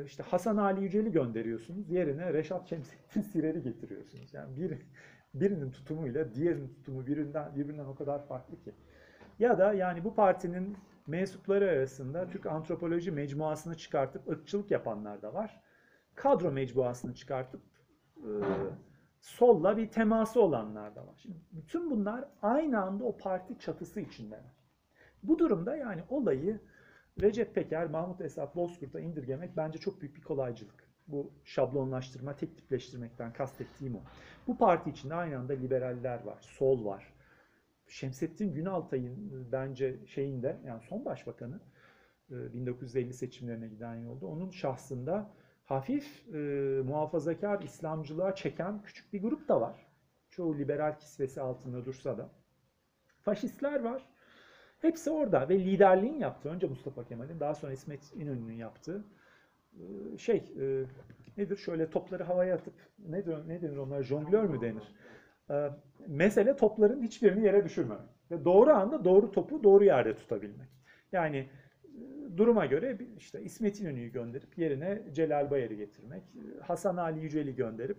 [SPEAKER 1] işte Hasan Ali Yücel'i gönderiyorsunuz. Yerine Reşat Şemsettin Sirer'i getiriyorsunuz. Yani bir, birinin tutumuyla diğerinin tutumu birbirinden, birbirinden o kadar farklı ki. Ya da yani bu partinin mensupları arasında Türk antropoloji mecmuasını çıkartıp ırkçılık yapanlar da var. Kadro mecmuasını çıkartıp e, solla bir teması olanlar da var. Şimdi bütün bunlar aynı anda o parti çatısı içindeler. Bu durumda yani olayı Recep Peker, Mahmut Esat Bozkurt'a indirgemek bence çok büyük bir kolaycılık. Bu şablonlaştırma, tek tipleştirmekten kastettiğim o. Bu parti içinde aynı anda liberaller var, sol var. Şemsettin Günaltay'ın bence şeyinde, yani son başbakanı 1950 e, seçimlerine giden yolda, onun şahsında hafif e, muhafazakar İslamcılığa çeken küçük bir grup da var. Çoğu liberal kisvesi altında dursa da. Faşistler var. Hepsi orada ve liderliğin yaptığı, önce Mustafa Kemal'in daha sonra İsmet İnönü'nün yaptığı şey nedir şöyle topları havaya atıp ne, diyor, ne denir onlar jonglör mü denir? Mesele topların hiçbirini yere düşürmemek ve doğru anda doğru topu doğru yerde tutabilmek. Yani duruma göre işte İsmet İnönü'yü gönderip yerine Celal Bayar'ı getirmek, Hasan Ali Yücel'i gönderip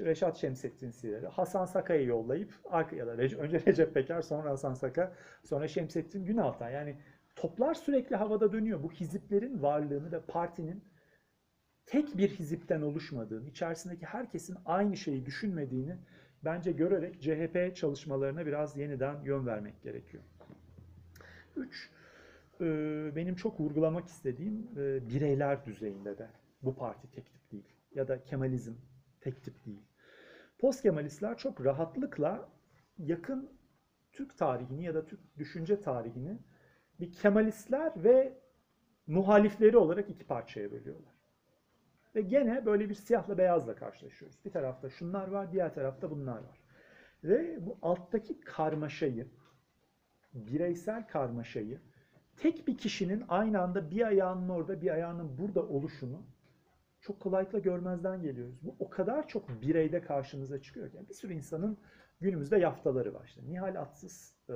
[SPEAKER 1] Reşat Şemsettin Sirer'i, Hasan Saka'yı yollayıp ya da önce Recep Peker sonra Hasan Saka sonra Şemsettin Günaltay. Yani toplar sürekli havada dönüyor. Bu hiziplerin varlığını ve partinin tek bir hizipten oluşmadığını, içerisindeki herkesin aynı şeyi düşünmediğini bence görerek CHP çalışmalarına biraz yeniden yön vermek gerekiyor. Üç, e, benim çok vurgulamak istediğim e, bireyler düzeyinde de bu parti tek tip değil ya da Kemalizm tek tip değil. Post Kemalistler çok rahatlıkla yakın Türk tarihini ya da Türk düşünce tarihini bir Kemalistler ve muhalifleri olarak iki parçaya bölüyorlar. Ve gene böyle bir siyahla beyazla karşılaşıyoruz. Bir tarafta şunlar var, diğer tarafta bunlar var. Ve bu alttaki karmaşayı, bireysel karmaşayı, tek bir kişinin aynı anda bir ayağının orada, bir ayağının burada oluşunu çok kolaylıkla görmezden geliyoruz. Bu o kadar çok bireyde karşımıza çıkıyor ki. Yani bir sürü insanın günümüzde yaftaları var. İşte Nihal Atsız e,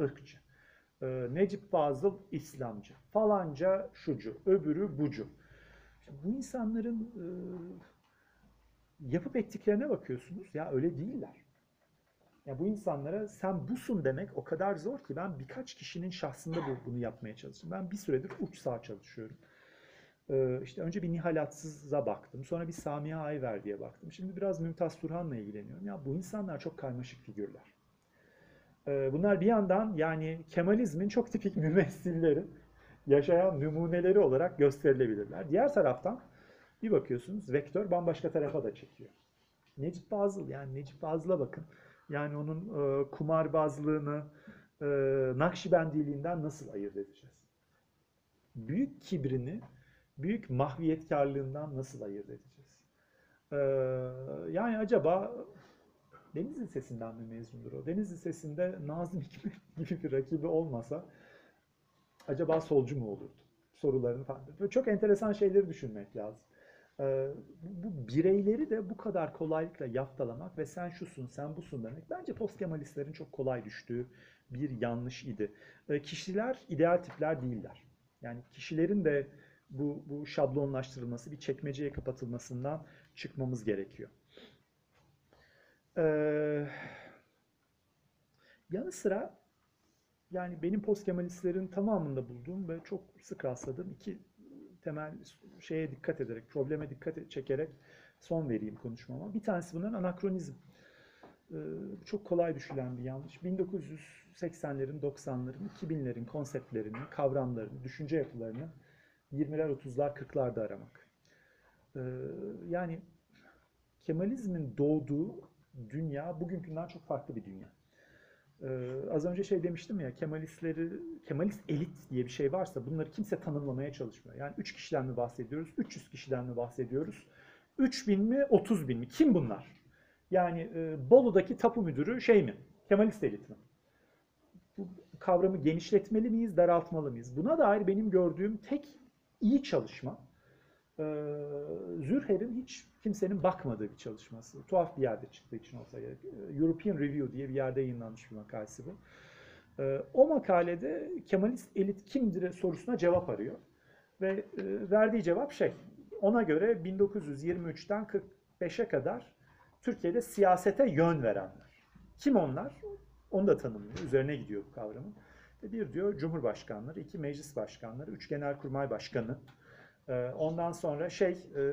[SPEAKER 1] ırkçı, e, Necip Fazıl İslamcı, falanca şucu, öbürü bucu. İşte bu insanların e, yapıp ettiklerine bakıyorsunuz. Ya öyle değiller. Ya bu insanlara sen busun demek o kadar zor ki ben birkaç kişinin şahsında bu, bunu yapmaya çalıştım. Ben bir süredir uç sağ çalışıyorum. Ee, işte önce bir Nihal Atsız'a baktım. Sonra bir Samiha Ayverdi'ye baktım. Şimdi biraz Mümtaz Turhan'la ilgileniyorum. Ya bu insanlar çok karmaşık figürler. Ee, bunlar bir yandan yani Kemalizmin çok tipik mümessilleri, yaşayan numuneleri olarak gösterilebilirler. Diğer taraftan bir bakıyorsunuz vektör bambaşka tarafa da çekiyor. Necip Fazıl yani Necip Fazıl'a bakın. Yani onun e, kumarbazlığını, e, Nakşibendiliğinden nasıl ayırt edeceğiz? Büyük kibrini, büyük mahviyetkarlığından nasıl ayırt edeceğiz? E, yani acaba Deniz Lisesi'nden mi mezundur o? Deniz Lisesi'nde Nazım Hikmet gibi bir rakibi olmasa acaba solcu mu olurdu? Sorularını falan. Çok enteresan şeyleri düşünmek lazım. Ee, bu bireyleri de bu kadar kolaylıkla yaftalamak ve sen şusun, sen busun demek bence post Kemalistlerin çok kolay düştüğü bir yanlış idi. Ee, kişiler ideal tipler değiller. Yani kişilerin de bu, bu şablonlaştırılması, bir çekmeceye kapatılmasından çıkmamız gerekiyor. Ee, yanı sıra yani benim post Kemalistlerin tamamında bulduğum ve çok sık rastladığım iki temel şeye dikkat ederek, probleme dikkat çekerek son vereyim konuşmama. Bir tanesi bunların anakronizm. Ee, çok kolay düşülen bir yanlış. 1980'lerin, 90'ların, 2000'lerin konseptlerini, kavramlarını, düşünce yapılarını 20'ler, 30'lar, 40'larda aramak. Ee, yani Kemalizmin doğduğu dünya bugünkünden çok farklı bir dünya. Ee, az önce şey demiştim ya Kemalistleri, Kemalist elit diye bir şey varsa bunları kimse tanımlamaya çalışmıyor. Yani 3 kişiden mi bahsediyoruz, 300 kişiden mi bahsediyoruz, 3000 mi, 30 bin mi? Kim bunlar? Yani e, Bolu'daki tapu müdürü şey mi? Kemalist elit mi? Bu kavramı genişletmeli miyiz, daraltmalı mıyız? Buna dair benim gördüğüm tek iyi çalışma e, Zürher'in hiç kimsenin bakmadığı bir çalışması. Tuhaf bir yerde çıktığı için olsa gerek. E, European Review diye bir yerde yayınlanmış bir makalesi bu. E, o makalede Kemalist elit kimdir sorusuna cevap arıyor. Ve e, verdiği cevap şey, ona göre 1923'ten 45'e kadar Türkiye'de siyasete yön verenler. Kim onlar? Onu da tanımlıyor. Üzerine gidiyor bu kavramın. Bir diyor Cumhurbaşkanları, iki meclis başkanları, üç genelkurmay başkanı. Ee, Ondan sonra şey, e,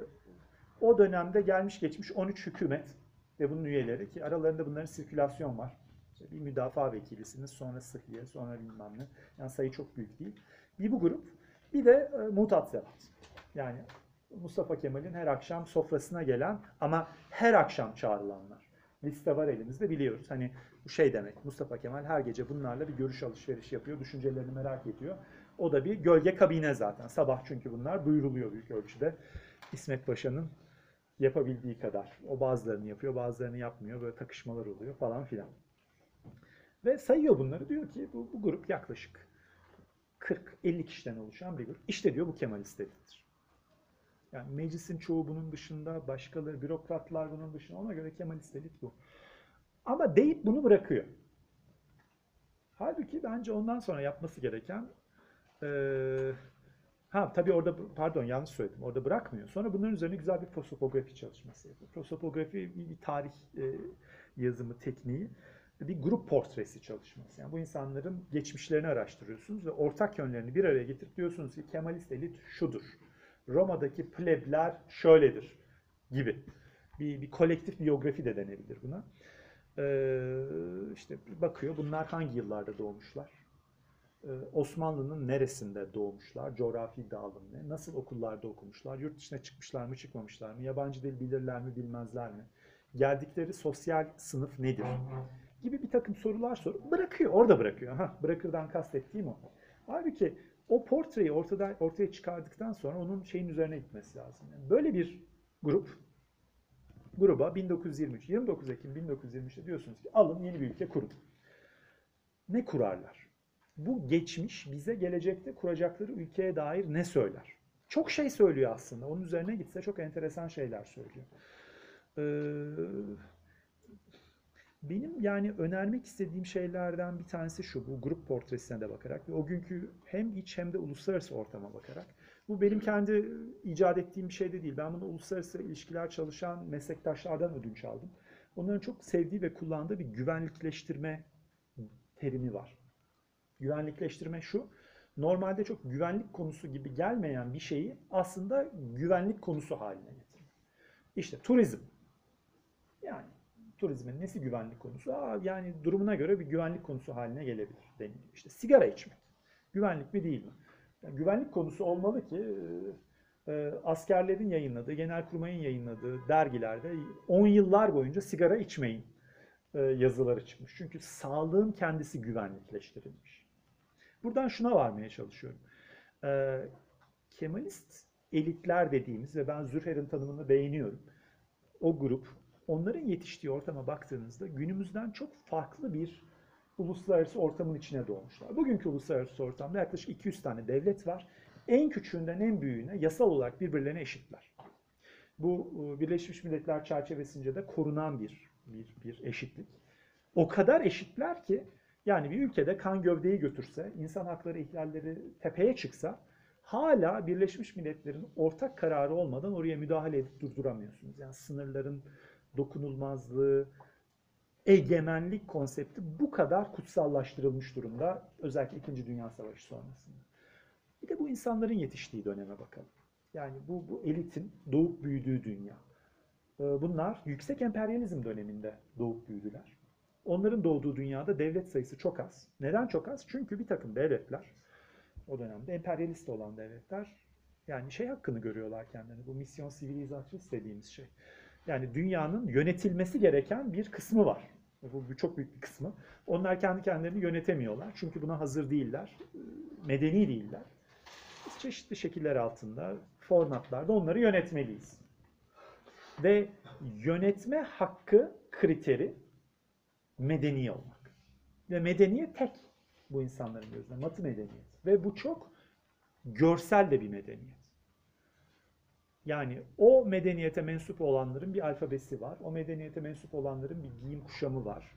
[SPEAKER 1] o dönemde gelmiş geçmiş 13 hükümet ve bunun üyeleri ki aralarında bunların sirkülasyon var. İşte bir müdafaa vekilisiniz, sonra sıhhiye, sonra bilmem ne. Yani sayı çok büyük değil. Bir bu grup, bir de e, mutat zevat. Yani Mustafa Kemal'in her akşam sofrasına gelen ama her akşam çağrılanlar. Liste var elimizde biliyoruz. Hani bu şey demek Mustafa Kemal her gece bunlarla bir görüş alışverişi yapıyor. Düşüncelerini merak ediyor. O da bir gölge kabine zaten. Sabah çünkü bunlar duyuruluyor büyük ölçüde İsmet Paşa'nın yapabildiği kadar. O bazılarını yapıyor, bazılarını yapmıyor. Böyle takışmalar oluyor falan filan. Ve sayıyor bunları. Diyor ki bu, bu grup yaklaşık 40-50 kişiden oluşan bir grup. İşte diyor bu Kemalist elittir. Yani meclisin çoğu bunun dışında, başkaları, bürokratlar bunun dışında. Ona göre Kemalist elit bu. Ama deyip bunu bırakıyor. Halbuki bence ondan sonra yapması gereken eee Ha tabii orada pardon yanlış söyledim. Orada bırakmıyor. Sonra bunların üzerine güzel bir prosopografi çalışması yapıyor. Prosopografi bir tarih e, yazımı tekniği, bir grup portresi çalışması. Yani bu insanların geçmişlerini araştırıyorsunuz ve ortak yönlerini bir araya getirip diyorsunuz ki Kemalist elit şudur. Roma'daki plebler şöyledir gibi. Bir, bir kolektif biyografi de denebilir buna. Ee, işte bakıyor bunlar hangi yıllarda doğmuşlar? Ee, Osmanlı'nın neresinde doğmuşlar, coğrafi dağılım ne, nasıl okullarda okumuşlar, yurt dışına çıkmışlar mı çıkmamışlar mı, yabancı dil bilirler mi bilmezler mi, geldikleri sosyal sınıf nedir gibi bir takım sorular sorup bırakıyor, orada bırakıyor. Ha, bırakırdan kastettiğim o. Halbuki o portreyi ortada, ortaya çıkardıktan sonra onun şeyin üzerine gitmesi lazım. Yani böyle bir grup, gruba 1923, 29 Ekim 1923'te diyorsunuz ki alın yeni bir ülke kurun. Ne kurarlar? bu geçmiş bize gelecekte kuracakları ülkeye dair ne söyler? Çok şey söylüyor aslında. Onun üzerine gitse çok enteresan şeyler söylüyor. Ee, benim yani önermek istediğim şeylerden bir tanesi şu. Bu grup portresine de bakarak ve o günkü hem iç hem de uluslararası ortama bakarak. Bu benim kendi icat ettiğim bir şey de değil. Ben bunu uluslararası ilişkiler çalışan meslektaşlardan ödünç aldım. Onların çok sevdiği ve kullandığı bir güvenlikleştirme terimi var. Güvenlikleştirme şu. Normalde çok güvenlik konusu gibi gelmeyen bir şeyi aslında güvenlik konusu haline getirmek. İşte turizm. Yani turizmin nesi güvenlik konusu? Aa, yani durumuna göre bir güvenlik konusu haline gelebilir deniliyor. İşte sigara içmek. Güvenlik mi değil mi? Yani güvenlik konusu olmalı ki e, askerlerin yayınladığı, genelkurmayın yayınladığı dergilerde 10 yıllar boyunca sigara içmeyin e, yazıları çıkmış. Çünkü sağlığın kendisi güvenlikleştirilmiş. Buradan şuna varmaya çalışıyorum. E, Kemalist elitler dediğimiz ve ben Zürher'in tanımını beğeniyorum. O grup, onların yetiştiği ortama baktığınızda günümüzden çok farklı bir uluslararası ortamın içine doğmuşlar. Bugünkü uluslararası ortamda yaklaşık 200 tane devlet var. En küçüğünden en büyüğüne yasal olarak birbirlerine eşitler. Bu Birleşmiş Milletler çerçevesinde de korunan bir bir, bir eşitlik. O kadar eşitler ki yani bir ülkede kan gövdeyi götürse, insan hakları ihlalleri tepeye çıksa hala Birleşmiş Milletler'in ortak kararı olmadan oraya müdahale edip durduramıyorsunuz. Yani sınırların dokunulmazlığı, egemenlik konsepti bu kadar kutsallaştırılmış durumda özellikle 2. Dünya Savaşı sonrasında. Bir de bu insanların yetiştiği döneme bakalım. Yani bu, bu elitin doğup büyüdüğü dünya. Bunlar yüksek emperyalizm döneminde doğup büyüdüler. Onların doğduğu dünyada devlet sayısı çok az. Neden çok az? Çünkü bir takım devletler, o dönemde emperyalist olan devletler, yani şey hakkını görüyorlar kendilerini. Bu misyon sivilizatrice dediğimiz şey. Yani dünyanın yönetilmesi gereken bir kısmı var. Bu çok büyük bir kısmı. Onlar kendi kendilerini yönetemiyorlar. Çünkü buna hazır değiller. Medeni değiller. Biz çeşitli şekiller altında, formatlarda onları yönetmeliyiz. Ve yönetme hakkı kriteri medeni olmak. Ve medeniyet tek bu insanların gözünde. Matı medeniyet. Ve bu çok görsel de bir medeniyet. Yani o medeniyete mensup olanların bir alfabesi var. O medeniyete mensup olanların bir giyim kuşamı var.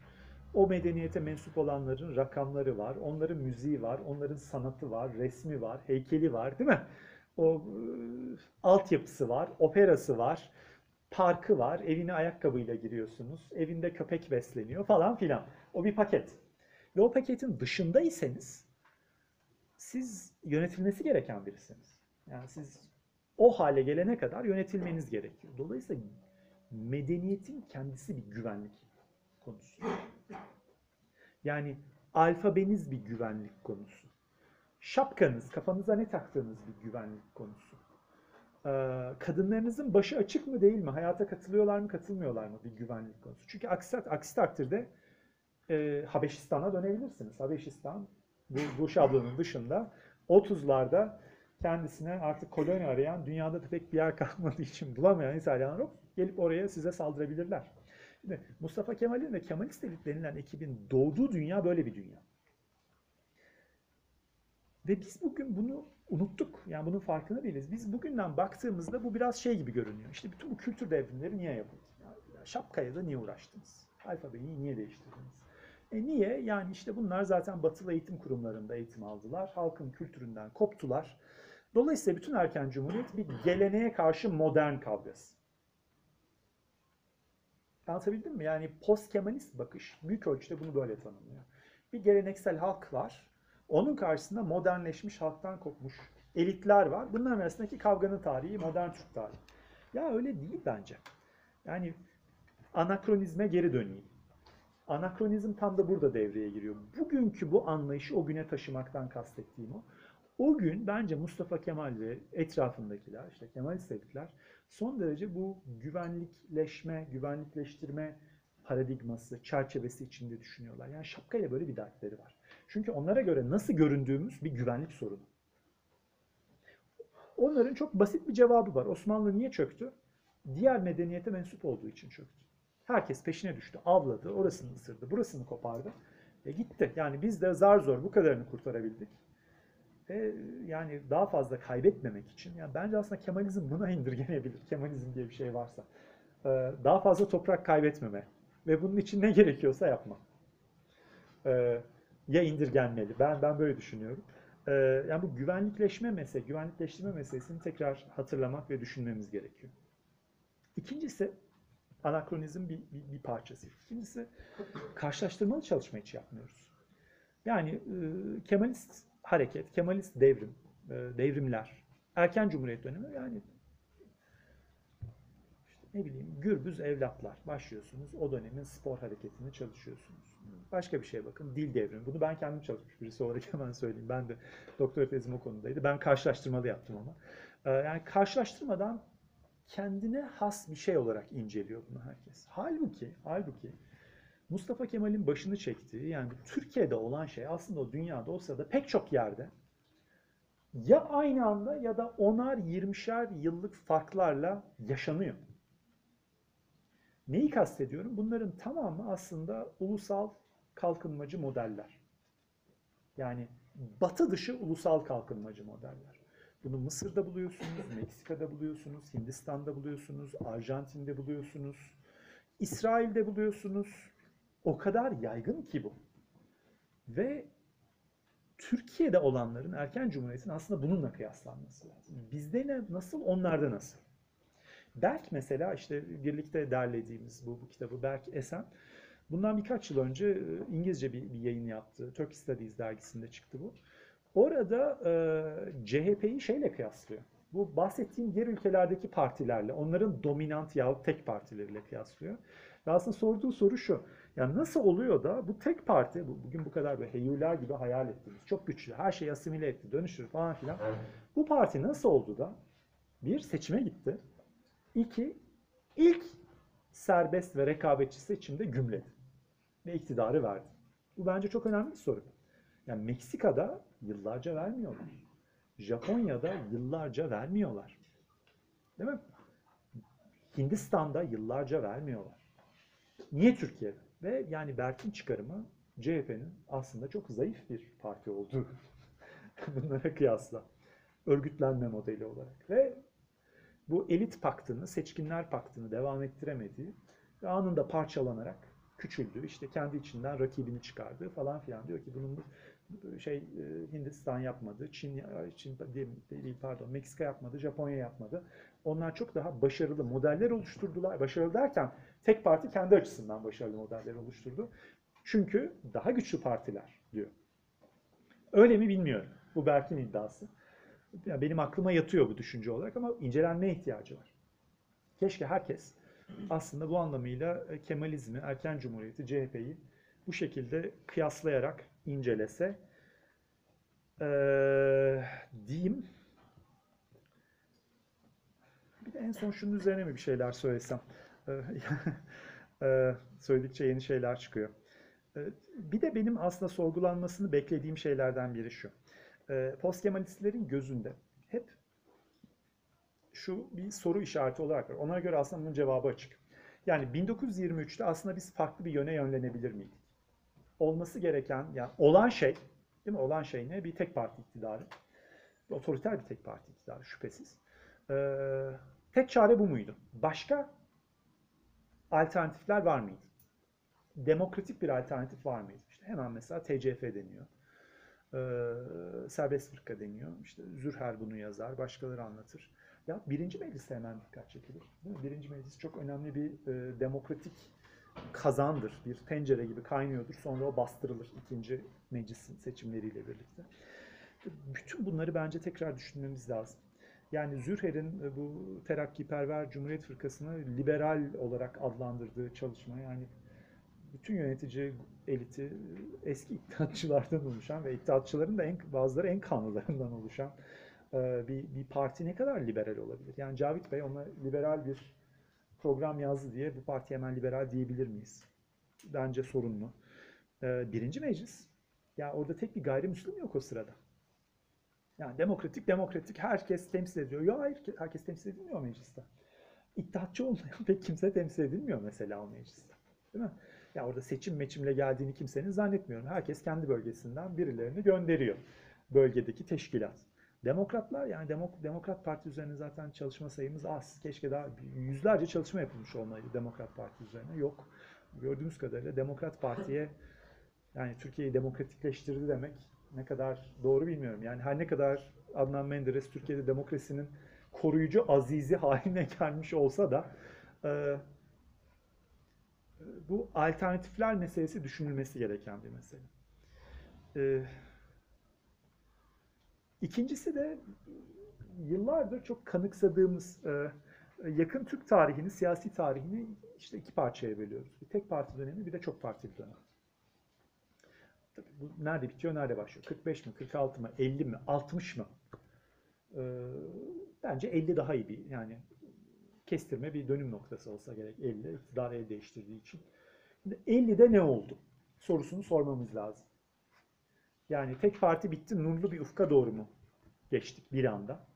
[SPEAKER 1] O medeniyete mensup olanların rakamları var. Onların müziği var. Onların sanatı var. Resmi var. Heykeli var. Değil mi? O e, altyapısı var. Operası var parkı var. Evine ayakkabıyla giriyorsunuz. Evinde köpek besleniyor falan filan. O bir paket. Ve o paketin dışındaysanız siz yönetilmesi gereken birisiniz. Yani siz o hale gelene kadar yönetilmeniz gerekiyor. Dolayısıyla medeniyetin kendisi bir güvenlik konusu. Yani alfabeniz bir güvenlik konusu. Şapkanız, kafanıza ne taktığınız bir güvenlik konusu. Ee, kadınlarınızın başı açık mı değil mi? Hayata katılıyorlar mı katılmıyorlar mı? Bir güvenlik konusu. Çünkü aksi, aksi takdirde e, Habeşistan'a dönebilirsiniz. Habeşistan bu, bu şablonun dışında 30'larda kendisine artık koloni arayan, dünyada da pek bir yer kalmadığı için bulamayan İtalyanlar gelip oraya size saldırabilirler. Şimdi Mustafa Kemal'in ve Kemalist elit denilen ekibin doğduğu dünya böyle bir dünya. Ve biz bugün bunu unuttuk. Yani bunun farkında değiliz. Biz bugünden baktığımızda bu biraz şey gibi görünüyor. İşte bütün bu kültür devrimleri niye yapıldı? Ya şapkaya da niye uğraştınız? Alfabeyi niye değiştirdiniz? E niye? Yani işte bunlar zaten batılı eğitim kurumlarında eğitim aldılar. Halkın kültüründen koptular. Dolayısıyla bütün erken cumhuriyet bir geleneğe karşı modern kavgası. Anlatabildim mi? Yani post Kemalist bakış büyük ölçüde bunu böyle tanımlıyor. Bir geleneksel halk var. Onun karşısında modernleşmiş halktan kopmuş elitler var. Bunların arasındaki kavganın tarihi modern Türk tarihi. Ya öyle değil bence. Yani anakronizme geri döneyim. Anakronizm tam da burada devreye giriyor. Bugünkü bu anlayışı o güne taşımaktan kastettiğim o. O gün bence Mustafa Kemal ve etrafındakiler, işte Kemalist elitler son derece bu güvenlikleşme, güvenlikleştirme paradigması, çerçevesi içinde düşünüyorlar. Yani şapkayla böyle bir dertleri var. Çünkü onlara göre nasıl göründüğümüz bir güvenlik sorunu. Onların çok basit bir cevabı var. Osmanlı niye çöktü? Diğer medeniyete mensup olduğu için çöktü. Herkes peşine düştü, avladı, orasını ısırdı, burasını kopardı. E gitti. Yani biz de zar zor bu kadarını kurtarabildik. E yani daha fazla kaybetmemek için, yani bence aslında Kemalizm buna indirgenebilir. Kemalizm diye bir şey varsa. E, daha fazla toprak kaybetmeme ve bunun için ne gerekiyorsa yapma. E, ya indirgenmeli. Ben ben böyle düşünüyorum. Yani bu güvenlikleşme mesele, güvenlikleştirme meselesini tekrar hatırlamak ve düşünmemiz gerekiyor. İkincisi anakronizm bir, bir, bir parçası. İkincisi karşılaştırmalı çalışma hiç yapmıyoruz. Yani e, Kemalist hareket, Kemalist devrim, e, devrimler, erken cumhuriyet dönemi yani işte ne bileyim gürbüz evlatlar başlıyorsunuz. O dönemin spor hareketini çalışıyorsunuz. Başka bir şeye bakın. Dil devrimi. Bunu ben kendim çalışmış birisi olarak hemen söyleyeyim. Ben de doktora tezim o konudaydı. Ben karşılaştırmalı yaptım ama. E, yani karşılaştırmadan kendine has bir şey olarak inceliyor bunu herkes. Halbuki, halbuki Mustafa Kemal'in başını çektiği yani Türkiye'de olan şey aslında o dünyada o sırada pek çok yerde ya aynı anda ya da onar yirmişer yıllık farklarla yaşanıyor. Neyi kastediyorum? Bunların tamamı aslında ulusal kalkınmacı modeller. Yani batı dışı ulusal kalkınmacı modeller. Bunu Mısır'da buluyorsunuz, Meksika'da buluyorsunuz, Hindistan'da buluyorsunuz, Arjantin'de buluyorsunuz, İsrail'de buluyorsunuz. O kadar yaygın ki bu. Ve Türkiye'de olanların erken cumhuriyetin aslında bununla kıyaslanması lazım. Bizde ne, nasıl, onlarda nasıl? Berk mesela işte birlikte derlediğimiz bu, bu kitabı Berk Esen bundan birkaç yıl önce İngilizce bir, bir yayın yaptı. Turkey Studies dergisinde çıktı bu. Orada e, CHP'yi şeyle kıyaslıyor. Bu bahsettiğim diğer ülkelerdeki partilerle, onların dominant yahut tek partileriyle kıyaslıyor. Ve aslında sorduğu soru şu. Yani nasıl oluyor da bu tek parti, bugün bu kadar böyle heyuler gibi hayal ettiğimiz, çok güçlü, her şeyi asimile etti, dönüştür falan filan. Bu parti nasıl oldu da bir seçime gitti. İki, ilk serbest ve rekabetçi seçimde gümledi. Ve iktidarı verdi. Bu bence çok önemli bir soru. Yani Meksika'da yıllarca vermiyorlar. Japonya'da yıllarca vermiyorlar. Değil mi? Hindistan'da yıllarca vermiyorlar. Niye Türkiye'de? Ve yani Berk'in çıkarımı CHP'nin aslında çok zayıf bir parti olduğu bunlara kıyasla. Örgütlenme modeli olarak. Ve bu elit paktını, seçkinler paktını devam ettiremediği ve anında parçalanarak küçüldü. İşte kendi içinden rakibini çıkardı falan filan. Diyor ki bunun şey Hindistan yapmadı, Çin, Çin değil pardon Meksika yapmadı, Japonya yapmadı. Onlar çok daha başarılı modeller oluşturdular. Başarılı derken tek parti kendi açısından başarılı modeller oluşturdu. Çünkü daha güçlü partiler diyor. Öyle mi bilmiyorum. Bu Berk'in iddiası. Yani benim aklıma yatıyor bu düşünce olarak ama incelenmeye ihtiyacı var. Keşke herkes aslında bu anlamıyla Kemalizmi, erken cumhuriyeti, CHP'yi bu şekilde kıyaslayarak incelese ee, diyeyim. Bir de en son şunun üzerine mi bir şeyler söylesem? Ee, söyledikçe yeni şeyler çıkıyor. Ee, bir de benim aslında sorgulanmasını beklediğim şeylerden biri şu. Ee, Post Kemalistlerin gözünde hep şu bir soru işareti olarak var. Ona göre aslında bunun cevabı açık. Yani 1923'te aslında biz farklı bir yöne yönlenebilir miydik? Olması gereken, yani olan şey, değil mi? Olan şey ne? Bir tek parti iktidarı. Otoriter bir tek parti iktidarı şüphesiz. Ee, tek çare bu muydu? Başka alternatifler var mıydı? Demokratik bir alternatif var mıydı? İşte hemen mesela TCF deniyor. Ee, serbest fırka deniyor. İşte Zürher bunu yazar, başkaları anlatır. Ya birinci mecliste hemen dikkat çekilir. Değil mi? Birinci meclis çok önemli bir e, demokratik kazandır. Bir tencere gibi kaynıyordur. Sonra o bastırılır ikinci meclisin seçimleriyle birlikte. Bütün bunları bence tekrar düşünmemiz lazım. Yani Zürher'in e, bu terakkiperver Cumhuriyet Fırkası'nı liberal olarak adlandırdığı çalışma yani bütün yönetici eliti e, eski iktidatçılardan oluşan ve iktidatçıların da en, bazıları en kanlılarından oluşan e, bir, bir parti ne kadar liberal olabilir? Yani Cavit Bey ona liberal bir program yazdı diye bu parti hemen liberal diyebilir miyiz? Bence sorunlu. Birinci meclis, ya orada tek bir gayrimüslim yok o sırada. Yani demokratik demokratik herkes temsil ediyor. Ya hayır herkes temsil edilmiyor mecliste. İttihatçı olmayan pek kimse temsil edilmiyor mesela o mecliste. Değil mi? Ya orada seçim meçimle geldiğini kimsenin zannetmiyorum. Herkes kendi bölgesinden birilerini gönderiyor. Bölgedeki teşkilat. Demokratlar yani Demok Demokrat Parti üzerine zaten çalışma sayımız az. Keşke daha yüzlerce çalışma yapılmış olmalıydı Demokrat Parti üzerine. Yok. Gördüğümüz kadarıyla Demokrat Parti'ye yani Türkiye'yi demokratikleştirdi demek ne kadar doğru bilmiyorum. Yani her ne kadar Adnan Menderes Türkiye'de demokrasinin koruyucu azizi haline gelmiş olsa da e, bu alternatifler meselesi düşünülmesi gereken bir mesele. E, ikincisi de yıllardır çok kanıksadığımız e, yakın Türk tarihini, siyasi tarihini işte iki parçaya bölüyoruz. Bir tek parti dönemi, bir de çok partili dönem. Bu nerede bitiyor, nerede başlıyor? 45 mi, 46 mı, 50 mi, 60 mı? Ee, bence 50 daha iyi bir yani kestirme bir dönüm noktası olsa gerek 50 iktidar el değiştirdiği için. Şimdi 50'de ne oldu? Sorusunu sormamız lazım. Yani tek parti bitti, nurlu bir ufka doğru mu geçtik bir anda?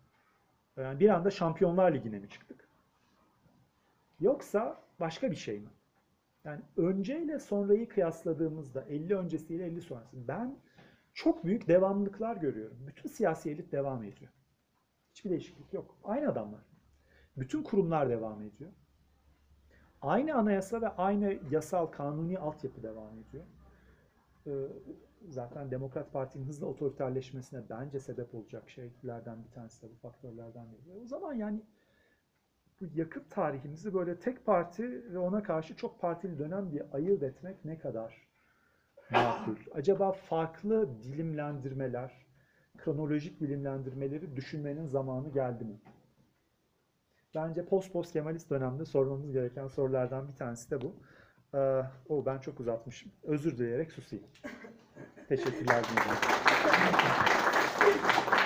[SPEAKER 1] Yani bir anda Şampiyonlar Ligi'ne mi çıktık? Yoksa başka bir şey mi? Yani önceyle sonrayı kıyasladığımızda 50 öncesiyle 50 sonrası ben çok büyük devamlılıklar görüyorum. Bütün siyasi elit devam ediyor. Hiçbir değişiklik yok. Aynı adamlar. Bütün kurumlar devam ediyor. Aynı anayasa ve aynı yasal kanuni altyapı devam ediyor. Ee, zaten Demokrat Parti'nin hızla otoriterleşmesine bence sebep olacak şeylerden bir tanesi de bu faktörlerden biri. O zaman yani bu yakın tarihimizi böyle tek parti ve ona karşı çok partili dönem diye ayırt etmek ne kadar makul? Acaba farklı dilimlendirmeler, kronolojik dilimlendirmeleri düşünmenin zamanı geldi mi? Bence post post Kemalist dönemde sormamız gereken sorulardan bir tanesi de bu. Ee, o ben çok uzatmışım. Özür dileyerek susayım. Teşekkürler.